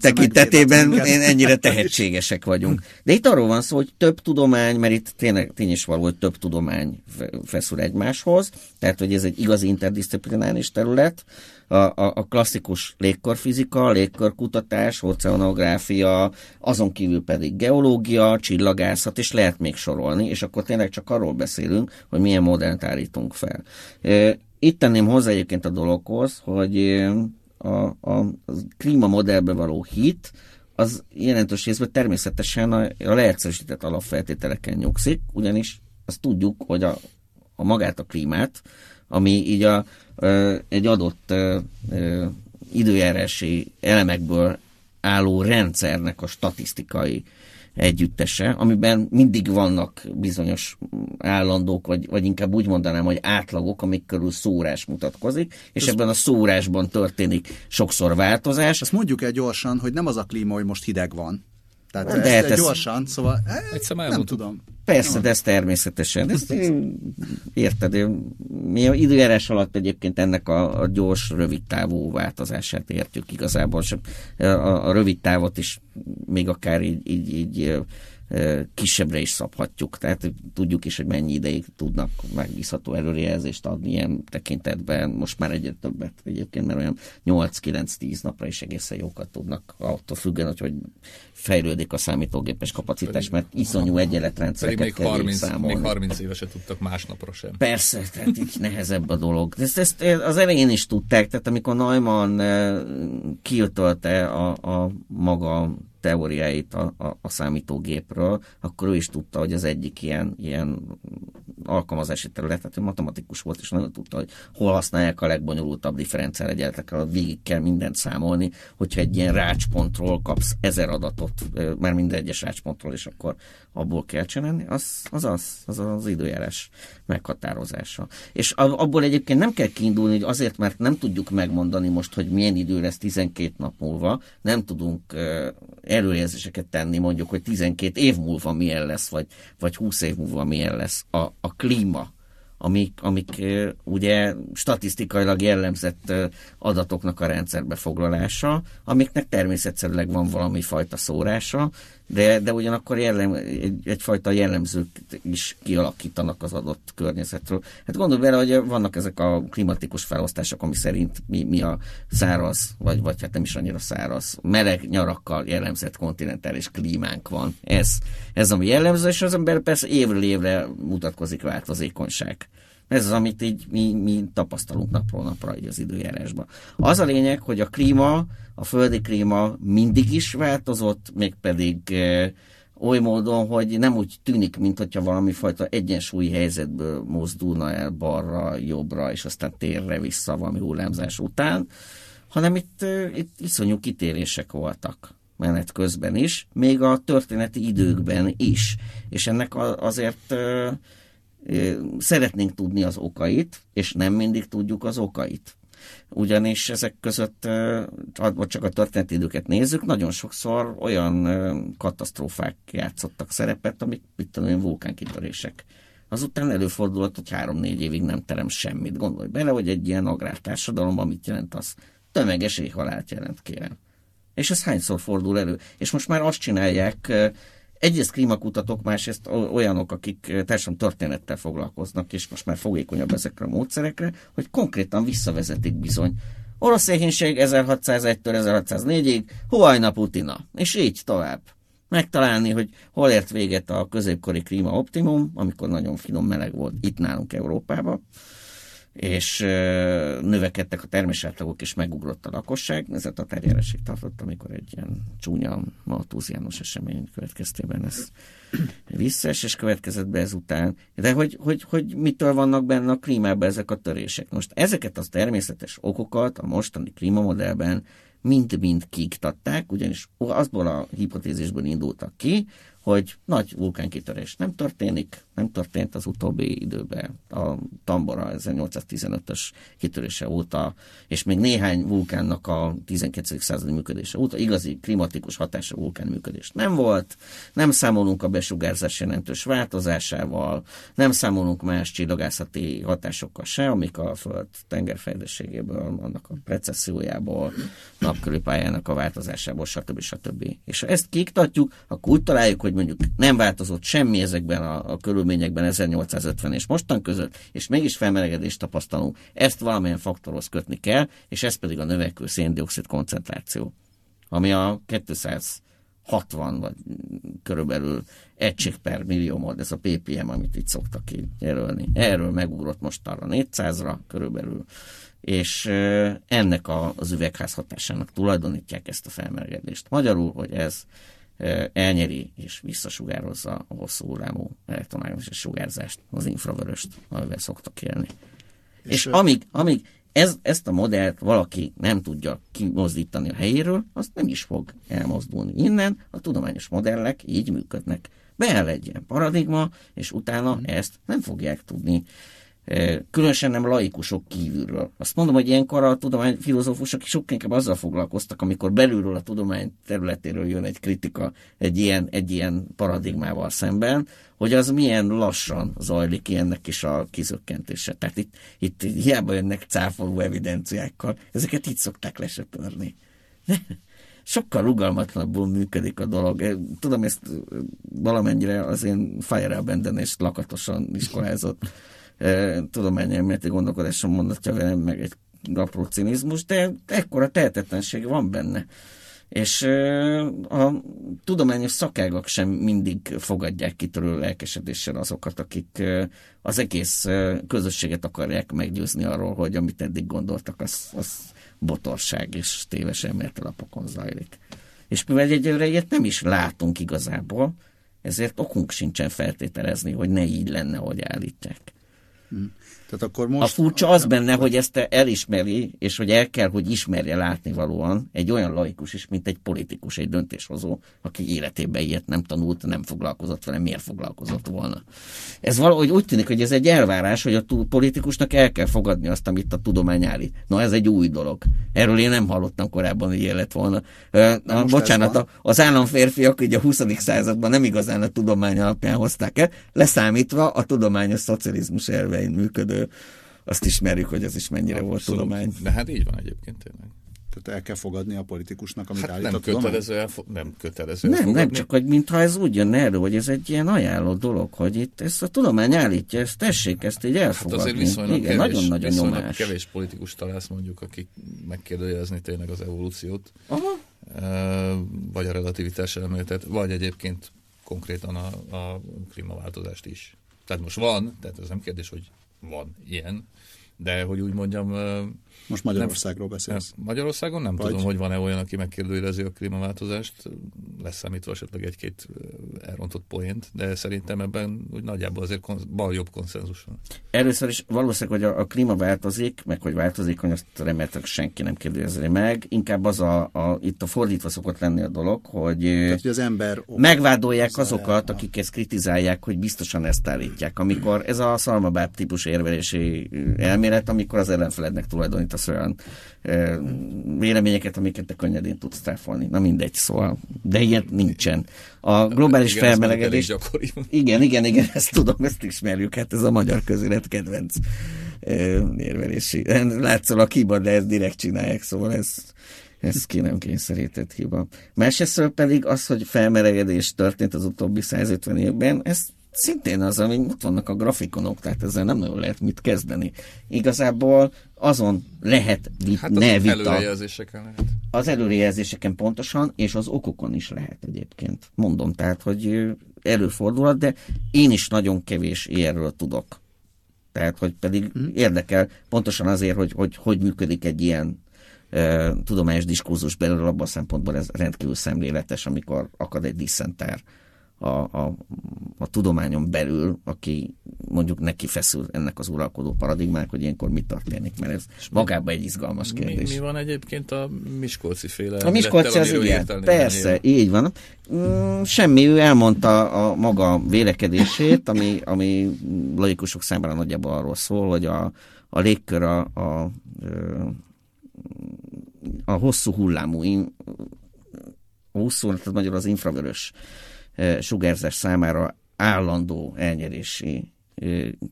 tekintetében én ennyire tehetségesek vagyunk. De itt arról van szó, hogy több tudomány, mert itt tényleg tény is való, hogy több tudomány feszül egymáshoz, tehát hogy ez egy igazi interdisziplináris terület, a, a, a klasszikus légkörfizika, légkörkutatás, oceanográfia, azon kívül pedig geológia, csillagászat, és lehet még sorolni, és akkor tényleg csak arról beszélünk, hogy milyen modellt állítunk fel. Itt tenném hozzá egyébként a dologhoz, hogy a, a, a klímamodellbe való hit, az jelentős részben természetesen a, a leegyszerűsített alapfeltételeken nyugszik, ugyanis azt tudjuk, hogy a, a magát a klímát, ami így a, egy adott időjárási elemekből álló rendszernek a statisztikai együttese, amiben mindig vannak bizonyos állandók, vagy, vagy inkább úgy mondanám, hogy átlagok, amik körül szórás mutatkozik, és Ez ebben a szórásban történik sokszor változás. Azt mondjuk el gyorsan, hogy nem az a klíma, hogy most hideg van. Tehát de ezt, ezt gyorsan, szóval Egyszer nem tudom. Persze, de ez természetesen. Ezt érted, mi a időjárás alatt egyébként ennek a, a gyors, rövid távú változását értjük igazából. A, a rövid távot is még akár így, így, így kisebbre is szabhatjuk. Tehát tudjuk is, hogy mennyi ideig tudnak megbízható előrejelzést adni ilyen tekintetben. Most már egyre többet egyébként, mert olyan 8-9-10 napra is egészen jókat tudnak attól függően, hogy, hogy fejlődik a számítógépes kapacitás, mert iszonyú egyenletrendszereket kell 30, számolni. Még 30 éveset tudtak másnapra sem. Persze, tehát így nehezebb a dolog. Ezt, ezt az elején is tudták, tehát amikor Neumann kiötölte a, a maga teóriáit a, a, a számítógépről, akkor ő is tudta, hogy az egyik ilyen, ilyen alkalmazási terület, tehát ő matematikus volt, és nagyon tudta, hogy hol használják a legbonyolultabb differenciál egyenletekkel, végig kell mindent számolni, hogyha egy ilyen rácspontról kapsz ezer adatot, már minden egyes rácspontról, és akkor abból kell csinálni, az az, az, az, az időjárás meghatározása. És abból egyébként nem kell kiindulni, hogy azért, mert nem tudjuk megmondani most, hogy milyen idő lesz 12 nap múlva, nem tudunk előjelzéseket tenni, mondjuk, hogy 12 év múlva milyen lesz, vagy, vagy 20 év múlva milyen lesz a, a klíma, amik, amik ugye statisztikailag jellemzett adatoknak a rendszerbe foglalása, amiknek természetszerűleg van valami fajta szórása, de, de ugyanakkor jellem, egy, egyfajta jellemzők is kialakítanak az adott környezetről. Hát gondolj bele, hogy vannak ezek a klimatikus felosztások, ami szerint mi, mi a száraz, vagy, vagy hát nem is annyira száraz, meleg nyarakkal jellemzett kontinentális klímánk van. Ez, ez ami jellemző, és az ember persze évről évre mutatkozik változékonyság. Ez az, amit így mi, mi tapasztalunk napról napra így az időjárásban. Az a lényeg, hogy a klíma, a földi klíma mindig is változott, mégpedig e, oly módon, hogy nem úgy tűnik, mint hogyha valami fajta egyensúlyi helyzetből mozdulna el balra, jobbra, és aztán térre vissza valami hullámzás után, hanem itt, itt iszonyú kitérések voltak menet közben is, még a történeti időkben is. És ennek azért szeretnénk tudni az okait, és nem mindig tudjuk az okait. Ugyanis ezek között, ha csak a történeti időket nézzük, nagyon sokszor olyan katasztrófák játszottak szerepet, amik, mit tudom én, vulkánkitörések. Azután előfordulhat, hogy három-négy évig nem terem semmit. Gondolj bele, hogy egy ilyen agrártársadalomban mit jelent az? Tömeges éhhalált jelent, kérem. És ez hányszor fordul elő? És most már azt csinálják egyrészt klímakutatók, másrészt olyanok, akik társadalom történettel foglalkoznak, és most már fogékonyabb ezekre a módszerekre, hogy konkrétan visszavezetik bizony. Orosz éhénység 1601-től 1604-ig, Huajna Putina, és így tovább. megtalálni, hogy hol ért véget a középkori klíma optimum, amikor nagyon finom meleg volt itt nálunk Európában, és növekedtek a termésátlagok, és megugrott a lakosság. Ez a tatárjárásig tartott, amikor egy ilyen csúnya maltúziános esemény következtében ez visszaes, és következett be ezután. De hogy, hogy, hogy mitől vannak benne a klímában ezek a törések? Most ezeket az természetes okokat a mostani klímamodellben mind-mind kiiktatták, ugyanis azból a hipotézisből indultak ki, hogy nagy vulkánkitörés nem történik, nem történt az utóbbi időben a Tambora 1815-ös kitörése óta, és még néhány vulkánnak a 12. századi működése óta igazi klimatikus hatása vulkán működés nem volt, nem számolunk a besugárzás jelentős változásával, nem számolunk más csillagászati hatásokkal se, amik a Föld tengerfejlességéből, annak a precessziójából, napkörű pályának a változásából, stb. stb. És ha ezt kiiktatjuk, akkor úgy találjuk, hogy mondjuk nem változott semmi ezekben a, a körülményekben 1850 és mostan között, és mégis felmelegedést tapasztalunk, ezt valamilyen faktorhoz kötni kell, és ez pedig a növekvő széndiokszid koncentráció, ami a 260 vagy körülbelül egység per milliómod, ez a ppm, amit itt szoktak jelölni. Erről megugrott most arra 400-ra körülbelül, és ennek az üvegházhatásának tulajdonítják ezt a felmelegedést. Magyarul, hogy ez elnyeri és visszasugározza a hosszú hullámú elektromágneses sugárzást, az infravöröst, amivel szoktak élni. És, és amíg, amíg ez, ezt a modellt valaki nem tudja kimozdítani a helyéről, azt nem is fog elmozdulni. Innen a tudományos modellek így működnek. Beáll egy ilyen paradigma, és utána hmm. ezt nem fogják tudni különösen nem laikusok kívülről. Azt mondom, hogy ilyenkor a tudomány filozófusok sokkal inkább azzal foglalkoztak, amikor belülről a tudomány területéről jön egy kritika egy ilyen, egy ilyen paradigmával szemben, hogy az milyen lassan zajlik ilyennek is a kizökkentése. Tehát itt, itt hiába jönnek cáfoló evidenciákkal, ezeket itt szokták lesöpörni. sokkal rugalmatlanabbul működik a dolog. Tudom, ezt valamennyire az én Fire és lakatosan iskolázott tudományelméleti gondolkodáson mondatja velem meg egy apró cinizmus, de ekkora tehetetlenség van benne. És a tudományos szakágak sem mindig fogadják kitörő lelkesedéssel azokat, akik az egész közösséget akarják meggyőzni arról, hogy amit eddig gondoltak, az, az botorság és téves elméletelapokon zajlik. És mivel egyelőre ilyet nem is látunk igazából, ezért okunk sincsen feltételezni, hogy ne így lenne, hogy állítják. Mm. Tehát akkor most... A furcsa az benne, hogy ezt elismeri, és hogy el kell, hogy ismerje látni valóan egy olyan laikus is, mint egy politikus, egy döntéshozó, aki életében ilyet nem tanult, nem foglalkozott vele, miért foglalkozott volna. Ez valahogy úgy tűnik, hogy ez egy elvárás, hogy a politikusnak el kell fogadni azt, amit a tudomány állít. Na, ez egy új dolog. Erről én nem hallottam korábban, hogy ilyen lett volna. Na, bocsánat, az államférfiak ugye a 20. században nem igazán a tudomány alapján hozták el, leszámítva a tudományos szocializmus elvein működő azt ismerjük, hogy ez is mennyire Abszolút. volt tudomány. De hát így van egyébként tényleg. Tehát el kell fogadni a politikusnak, amit hát állít nem a kötelező, elfo- nem kötelező Nem, nem, csak hogy mintha ez úgy jönne elő, hogy ez egy ilyen ajánlott dolog, hogy itt ezt a tudomány állítja, ezt tessék ezt így elfogadni. Hát azért viszonylag Igen, kevés, nagyon-nagyon nyomás. kevés politikus találsz mondjuk, akik megkérdőjelezni tényleg az evolúciót, Aha. vagy a relativitás elméletet, vagy egyébként konkrétan a, a klímaváltozást is. Tehát most van, tehát ez nem kérdés, hogy van ilyen, de hogy úgy mondjam... Most Magyarországról nem, beszélsz. Magyarországon nem Vagy? tudom, hogy van-e olyan, aki megkérdőjelezi a klímaváltozást, leszámítva esetleg egy-két elrontott poént, de szerintem ebben úgy nagyjából azért bal jobb konszenzus van. Először is valószínűleg, hogy a, a klíma változik, meg hogy változik, hogy azt remélhetőleg senki nem kérdőjelezi meg. Inkább az a, a, itt a fordítva szokott lenni a dolog, hogy, Tehát, hogy az ember megvádolják azokat, akik ezt kritizálják, hogy biztosan ezt állítják. Amikor ez a szalmabáb típus érvelési elmélet, amikor az ellenfelednek tulajdonítasz olyan e, véleményeket, amiket te könnyedén tudsz táfolni. Na mindegy, szóval. De ilyen nincsen. A globális igen, felmelegedés... Igen, igen, igen, ezt tudom, ezt ismerjük, hát ez a magyar közélet kedvenc érvelési. Látszol a kiba, de ezt direkt csinálják, szóval ez ez ki nem kényszerített hiba. Másrészt pedig az, hogy felmelegedés történt az utóbbi 150 évben, ez szintén az, ami ott vannak a grafikonok, tehát ezzel nem nagyon lehet mit kezdeni. Igazából azon lehet vit, hát ne vita. előrejelzéseken lehet. Az előrejelzéseken pontosan, és az okokon is lehet egyébként. Mondom, tehát, hogy előfordulhat, de én is nagyon kevés ilyenről tudok. Tehát, hogy pedig hmm. érdekel pontosan azért, hogy, hogy hogy működik egy ilyen e, tudományos diskurzus belőle, abban a szempontból ez rendkívül szemléletes, amikor akad egy disszenter a, a, a tudományon belül, aki mondjuk neki feszül ennek az uralkodó paradigmának, hogy ilyenkor mi történik, mert ez És magában egy izgalmas kérdés. Mi, mi van egyébként a Miskolci féle? A Miskolci az igen, persze, így van. Mm, semmi, ő elmondta a maga vélekedését, ami, ami laikusok számára nagyjából arról szól, hogy a, a légkör a, a, a hosszú hullámú, a hosszú, tehát magyar az infravörös sugárzás számára állandó elnyerési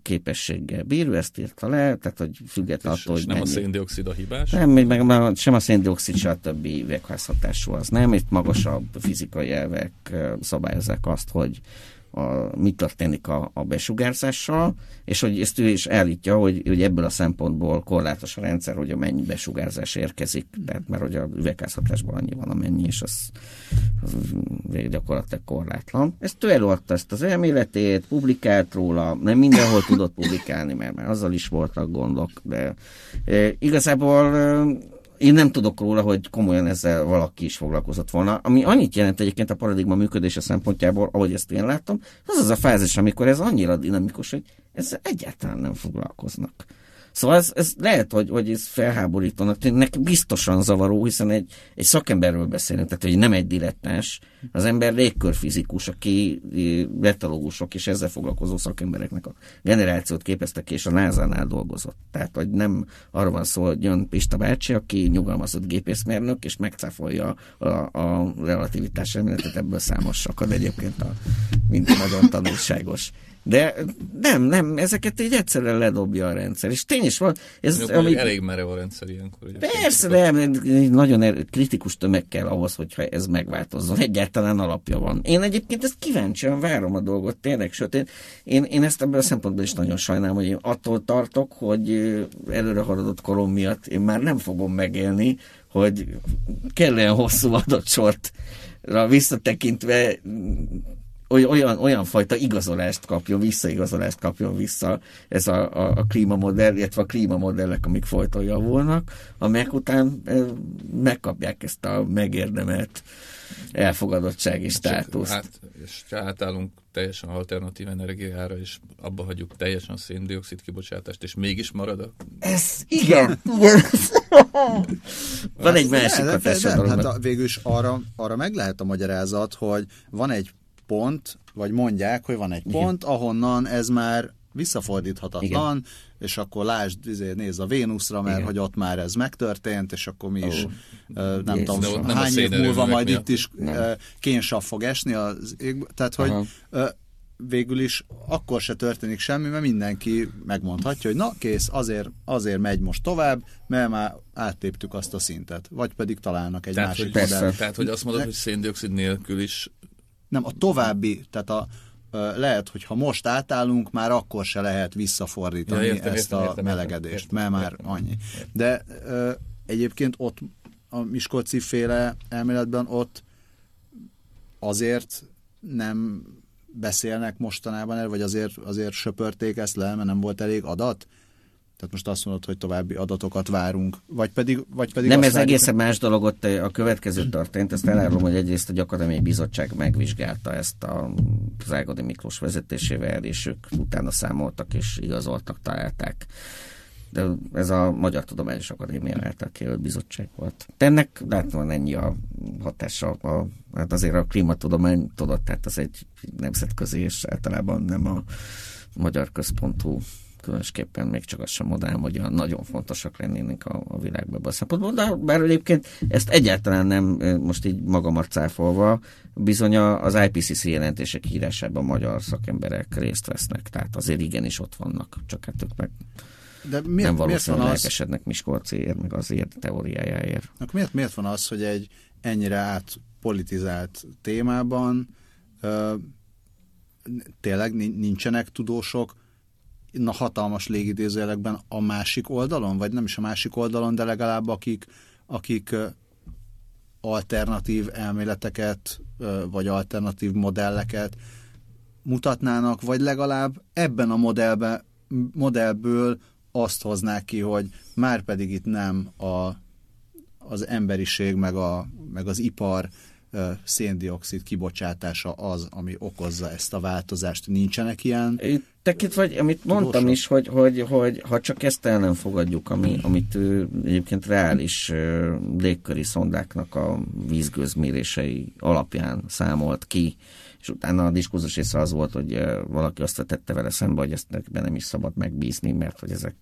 képességgel bír, ő ezt írta le, tehát hogy független attól, hogy nem mennyi. a széndiokszid a hibás? Nem, meg, meg, sem a széndiokszid, sem a többi üvegházhatású az nem, itt magasabb fizikai elvek szabályozzák azt, hogy a, mi történik a, a besugárzással, és hogy ezt ő is állítja, hogy, hogy ebből a szempontból korlátos a rendszer, hogy a mennyi besugárzás érkezik, tehát mert hogy a üvegházhatásban annyi van, amennyi, és az, az gyakorlatilag korlátlan. Ezt ő előadta ezt az elméletét, publikált róla, nem mindenhol tudott publikálni, mert, mert azzal is voltak gondok, de e, igazából én nem tudok róla, hogy komolyan ezzel valaki is foglalkozott volna. Ami annyit jelent egyébként a paradigma működése szempontjából, ahogy ezt én láttam, az az a fázis, amikor ez annyira dinamikus, hogy ezzel egyáltalán nem foglalkoznak. Szóval ez, ez lehet, hogy, hogy ez felháborítónak tűnik, biztosan zavaró, hiszen egy, egy szakemberről beszélünk, tehát hogy nem egy dilettáns, az ember légkörfizikus, aki metalógusok és ezzel foglalkozó szakembereknek a generációt képeztek és a NASA-nál dolgozott. Tehát, hogy nem arra van szó, hogy jön Pista bácsi, aki nyugalmazott gépészmérnök, és megcáfolja a, a relativitás elméletet, ebből számos akad egyébként a minden nagyon tanulságos. De nem, nem, ezeket így egyszerűen ledobja a rendszer. És tény is van. Ez, ami... Elég merev a rendszer ilyenkor. Persze, de nagyon er, kritikus tömeg kell ahhoz, hogyha ez megváltozzon. Egyáltalán alapja van. Én egyébként ezt kíváncsian várom a dolgot, tényleg, sőt, én, én, én ezt ebből a szempontból is nagyon sajnálom, hogy én attól tartok, hogy előre haladott korom miatt én már nem fogom megélni, hogy kellően hosszú adott sort visszatekintve olyan, olyan fajta igazolást kapjon, visszaigazolást kapjon vissza ez a, a, a klímamodell, illetve a klímamodellek, amik folyton javulnak, amelyek után e, megkapják ezt a megérdemelt elfogadottsági státuszt. Hát, és átállunk teljesen alternatív energiára, és abba hagyjuk teljesen a széndiokszid kibocsátást, és mégis marad a... Ez, igen, igen. van egy másik hatása Hát végül is arra, arra meg lehet a magyarázat, hogy van egy pont, vagy mondják, hogy van egy Igen. pont, ahonnan ez már visszafordíthatatlan, Igen. és akkor lásd, izé, nézz a Vénuszra, mert Igen. hogy ott már ez megtörtént, és akkor mi is, oh. uh, nem Jézus. tudom, nem hány év múlva majd miatt. itt is uh, kénsav fog esni az ég, tehát hogy uh, végül is akkor se történik semmi, mert mindenki megmondhatja, hogy na kész, azért, azért megy most tovább, mert már áttéptük azt a szintet. Vagy pedig találnak egy tehát, másik hogy. Tehát, hogy azt mondod, hogy széndiokszid nélkül is nem, a további, tehát a, lehet, hogy ha most átállunk, már akkor se lehet visszafordítani ja, értem, ezt értem, a értem, melegedést, értem, mert már értem, annyi. De ö, egyébként ott a Miskolci féle elméletben ott azért nem beszélnek mostanában el, vagy azért, azért söpörték ezt le, mert nem volt elég adat? Tehát most azt mondod, hogy további adatokat várunk, vagy pedig... Vagy pedig nem, ez egészen más dolog, ott a következő történt, ezt elárulom, hogy egyrészt a Akadémiai Bizottság megvizsgálta ezt a Zágodi Miklós vezetésével, és ők utána számoltak és igazoltak, találták. De ez a Magyar Tudományos Akadémia által kijelölt bizottság volt. De ennek látom ennyi a hatása. A, hát azért a klímatudomány, tudod, tehát az egy nemzetközi, és általában nem a magyar központú különösképpen még csak azt sem mondanám, hogy olyan nagyon fontosak lennének a, a világban a szempontból, de bár egyébként ezt egyáltalán nem, most így magamat cáfolva, bizony az IPCC jelentések írásában magyar szakemberek részt vesznek, tehát azért igenis ott vannak, csak hát ők meg de miért, nem valószínűleg lelkesednek az... Miskolciért, meg az ilyen teóriájáért. Miért, miért van az, hogy egy ennyire átpolitizált témában tényleg nincsenek tudósok na, hatalmas légidézőjelekben a másik oldalon, vagy nem is a másik oldalon, de legalább akik, akik alternatív elméleteket, vagy alternatív modelleket mutatnának, vagy legalább ebben a modellbe, modellből azt hoznák ki, hogy már pedig itt nem a, az emberiség, meg, a, meg az ipar széndiokszid kibocsátása az, ami okozza ezt a változást. Nincsenek ilyen tekint, vagy amit mondtam Tudósok. is, hogy, hogy, hogy ha csak ezt el nem fogadjuk, ami, amit ő egyébként reális légköri szondáknak a vízgőzmérései alapján számolt ki, és utána a diskurzus része az volt, hogy valaki azt vetette vele szembe, hogy ezt nem is szabad megbízni, mert hogy ezek,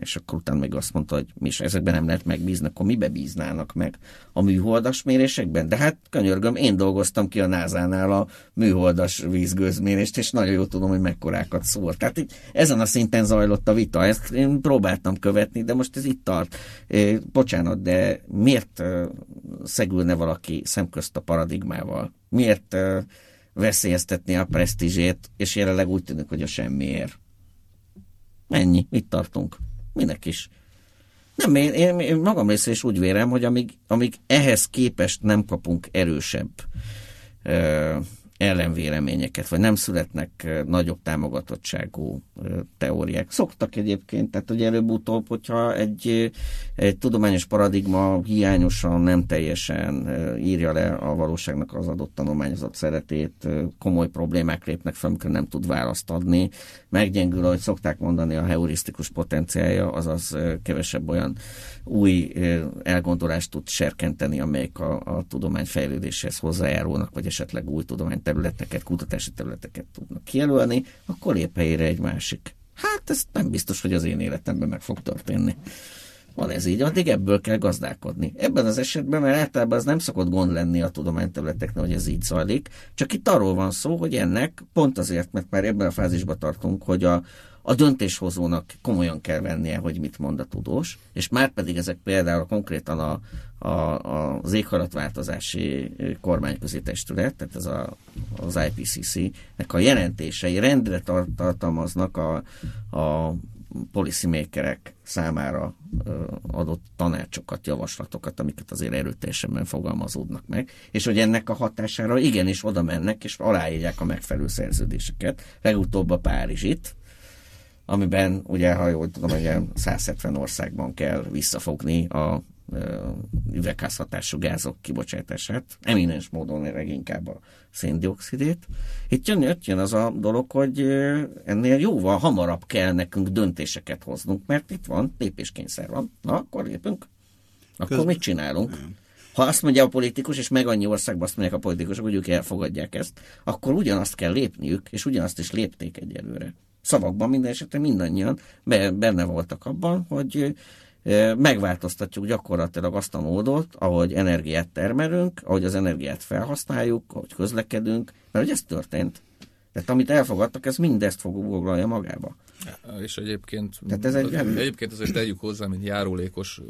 és akkor utána még azt mondta, hogy mi is ezekben nem lehet megbízni, akkor mibe bíznának meg a műholdas mérésekben? De hát könyörgöm, én dolgoztam ki a NASA-nál a műholdas vízgőzmérést, és nagyon jól tudom, hogy mekkorákat szólt. Tehát így, ezen a szinten zajlott a vita, ezt én próbáltam követni, de most ez itt tart. Bocsánat, de miért szegülne valaki szemközt a paradigmával? Miért veszélyeztetni a presztízsét, és jelenleg úgy tűnik, hogy a semmiért. Ennyi, itt tartunk. Minek is. Nem, én, én, én magam részéről is úgy vérem, hogy amíg, amíg ehhez képest nem kapunk erősebb ö, ellenvéleményeket, vagy nem születnek nagyobb támogatottságú teóriák. Szoktak egyébként, tehát hogy előbb-utóbb, hogyha egy, egy tudományos paradigma hiányosan, nem teljesen írja le a valóságnak az adott tanulmányozott szeretét, komoly problémák lépnek fel, amikor nem tud választ adni, meggyengül, ahogy szokták mondani, a heurisztikus potenciálja, azaz kevesebb olyan új elgondolást tud serkenteni, amelyek a, a tudomány fejlődéshez hozzájárulnak, vagy esetleg új tudományterületeket, kutatási területeket tudnak kijelölni, akkor épp helyére egy másik. Hát ez nem biztos, hogy az én életemben meg fog történni. Van ez így, addig ebből kell gazdálkodni. Ebben az esetben, mert általában az nem szokott gond lenni a tudományterületeknek, hogy ez így zajlik, csak itt arról van szó, hogy ennek pont azért, mert már ebben a fázisban tartunk, hogy a, a döntéshozónak komolyan kell vennie, hogy mit mond a tudós, és már pedig ezek például konkrétan a, a, az éghajlatváltozási kormányközi testület, tehát ez a, az IPCC-nek a jelentései rendre tartalmaznak a, a policymakerek számára adott tanácsokat, javaslatokat, amiket azért erőteljesebben fogalmazódnak meg, és hogy ennek a hatására igenis oda mennek, és aláírják a megfelelő szerződéseket. Legutóbb a Párizsit, amiben ugye, ha jól tudom, hogy 170 országban kell visszafogni a üvegházhatású gázok kibocsátását, eminens módon leginkább a széndiokszidét. Itt jön, jött jön az a dolog, hogy ennél jóval hamarabb kell nekünk döntéseket hoznunk, mert itt van, lépéskényszer van. Na, akkor lépünk. Akkor Közben. mit csinálunk? Ha azt mondja a politikus, és meg annyi országban azt mondják a politikusok, hogy ők elfogadják ezt, akkor ugyanazt kell lépniük, és ugyanazt is lépték egyelőre. Szavakban minden esetre mindannyian benne voltak abban, hogy megváltoztatjuk gyakorlatilag azt a módot, ahogy energiát termelünk, ahogy az energiát felhasználjuk, ahogy közlekedünk, mert hogy ez történt. Tehát amit elfogadtak, ez mindezt foglalja magába. És egyébként, Tehát ez egy, egyébként azért tegyük hozzá, mint járulékos,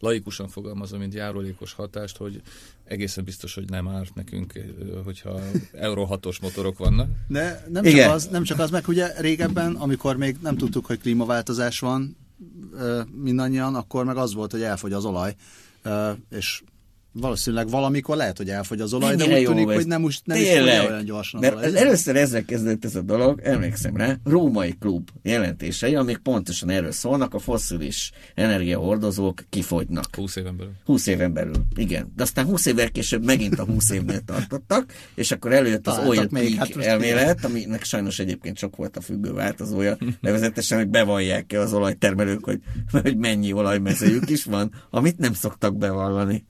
laikusan fogalmazom, mint járulékos hatást, hogy egészen biztos, hogy nem árt nekünk, hogyha Euro 6-os motorok vannak. De nem csak, az, nem csak az, meg ugye régebben, amikor még nem tudtuk, hogy klímaváltozás van, mindannyian, akkor meg az volt, hogy elfogy az olaj, és valószínűleg valamikor lehet, hogy elfogy az olaj, Mennyire de úgy tűnik, hogy nem, nem is olyan gyorsan az olaj. Először ezzel kezdődött ez a dolog, emlékszem rá, római klub jelentései, amik pontosan erről szólnak, a fosszilis energiahordozók kifogynak. 20 éven belül. 20 éven belül, igen. De aztán 20 évvel később megint a 20 évnél tartottak, és akkor előtt az oil még, hát elmélet, aminek sajnos egyébként sok volt a függő változója, nevezetesen, hogy bevallják-e az olajtermelők, hogy, hogy mennyi olajmezőjük is van, amit nem szoktak bevallani.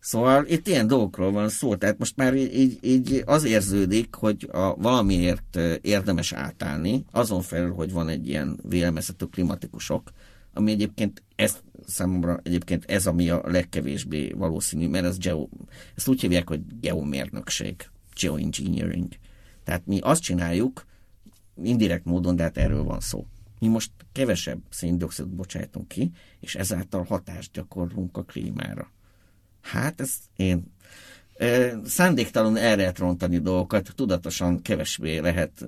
Szóval itt ilyen dolgokról van szó, tehát most már így, így az érződik, hogy a, valamiért érdemes átállni, azon felül, hogy van egy ilyen vélemezhető klimatikusok, ami egyébként ez számomra egyébként ez, ami a legkevésbé valószínű, mert ez geo, ezt úgy hívják, hogy geomérnökség, geoengineering. Tehát mi azt csináljuk, indirekt módon, de hát erről van szó. Mi most kevesebb széndiokszidot bocsájtunk ki, és ezáltal hatást gyakorlunk a klímára. Hát ez én Szándéktalan erre rontani dolgokat, tudatosan kevesbé lehet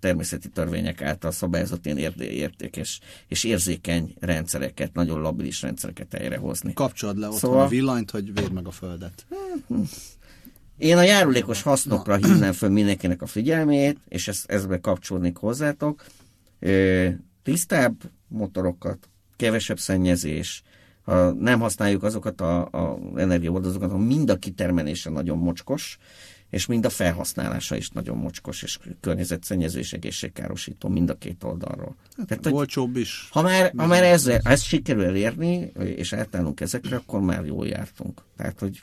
természeti törvények által szabályozott ilyen értékes és érzékeny rendszereket, nagyon labilis rendszereket helyrehozni. Kapcsolod le otthon szóval... a villanyt, hogy véd meg a földet. Én a járulékos hasznokra hívnám föl mindenkinek a figyelmét, és ezt, ezbe kapcsolnék hozzátok. Tisztább motorokat, kevesebb szennyezés, ha nem használjuk azokat a, a energiahordozókat, mind a kitermelése nagyon mocskos, és mind a felhasználása is nagyon mocskos, és környezetszennyező és egészségkárosító mind a két oldalról. Hát, Tehát, olcsóbb is. Ha már, ha már ezzel, ezt sikerül elérni, és eltállunk ezekre, akkor már jól jártunk. Tehát, hogy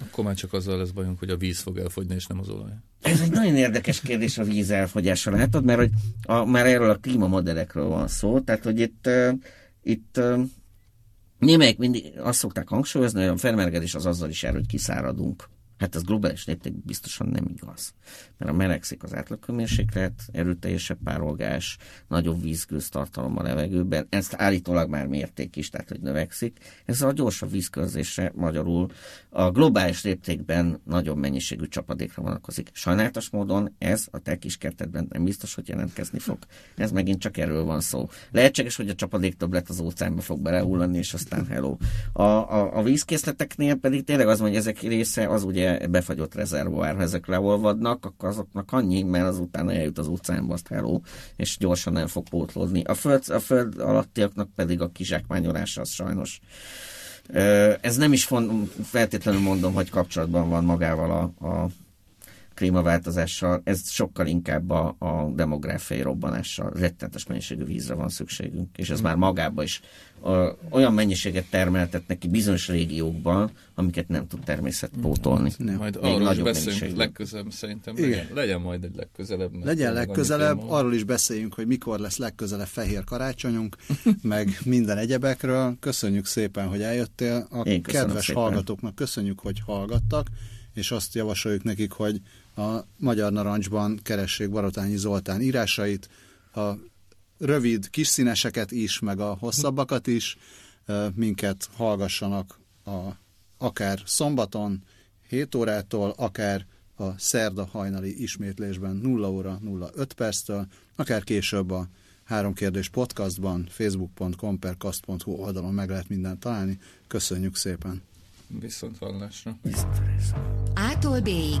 akkor már csak azzal lesz bajunk, hogy a víz fog elfogyni, és nem az olaj. Ez egy nagyon érdekes kérdés a víz elfogyása, látod, mert hogy a, már erről a klímamodellekről van szó, tehát hogy itt, itt Némelyek mindig azt szokták hangsúlyozni, hogy a felmelegedés az azzal is jár, hogy kiszáradunk. Hát ez globális lépték biztosan nem igaz. Mert a melegszik az átlagkőmérséklet, erőteljesebb párolgás, nagyobb vízgőztartalom a levegőben, ezt állítólag már mérték is, tehát hogy növekszik. Ez a gyorsabb vízkörzésre magyarul a globális léptékben nagyobb mennyiségű csapadékra vonatkozik. Sajnálatos módon ez a te kis kertedben nem biztos, hogy jelentkezni fog. Ez megint csak erről van szó. Lehetséges, hogy a csapadék többlet az óceánba fog belehullani, és aztán hello. A, a, a vízkészleteknél pedig tényleg az, hogy ezek része az ugye befagyott rezervoár, ezek leolvadnak, akkor azoknak annyi, mert azután eljut az utcánba, azt hello, és gyorsan nem fog pótlódni. A föld, a föld alattiaknak pedig a kizsákmányolása az sajnos ez nem is feltétlenül mondom, hogy kapcsolatban van magával a, a klímaváltozással, ez sokkal inkább a, a demográfiai robbanással, rettenetes mennyiségű vízre van szükségünk, és ez már magában is a, olyan mennyiséget termeltet neki bizonyos régiókban, amiket nem tud természet pótolni. Nem. Majd Még arról is beszéljünk legközelebb szerintem. Legyen, legyen majd egy legközelebb. Legyen legközelebb, arról is beszéljünk, hogy mikor lesz legközelebb fehér karácsonyunk, meg minden egyebekről. Köszönjük szépen, hogy eljöttél. A kedves szépen. hallgatóknak köszönjük, hogy hallgattak, és azt javasoljuk nekik, hogy a Magyar Narancsban keressék Barotányi Zoltán írásait, a rövid kis színeseket is, meg a hosszabbakat is, minket hallgassanak a, akár szombaton 7 órától, akár a szerda hajnali ismétlésben 0 óra 05 perctől, akár később a Három Kérdés podcastban, facebook.com per kast.hu oldalon meg lehet mindent találni. Köszönjük szépen! Viszont hallásra! Ától B-ig.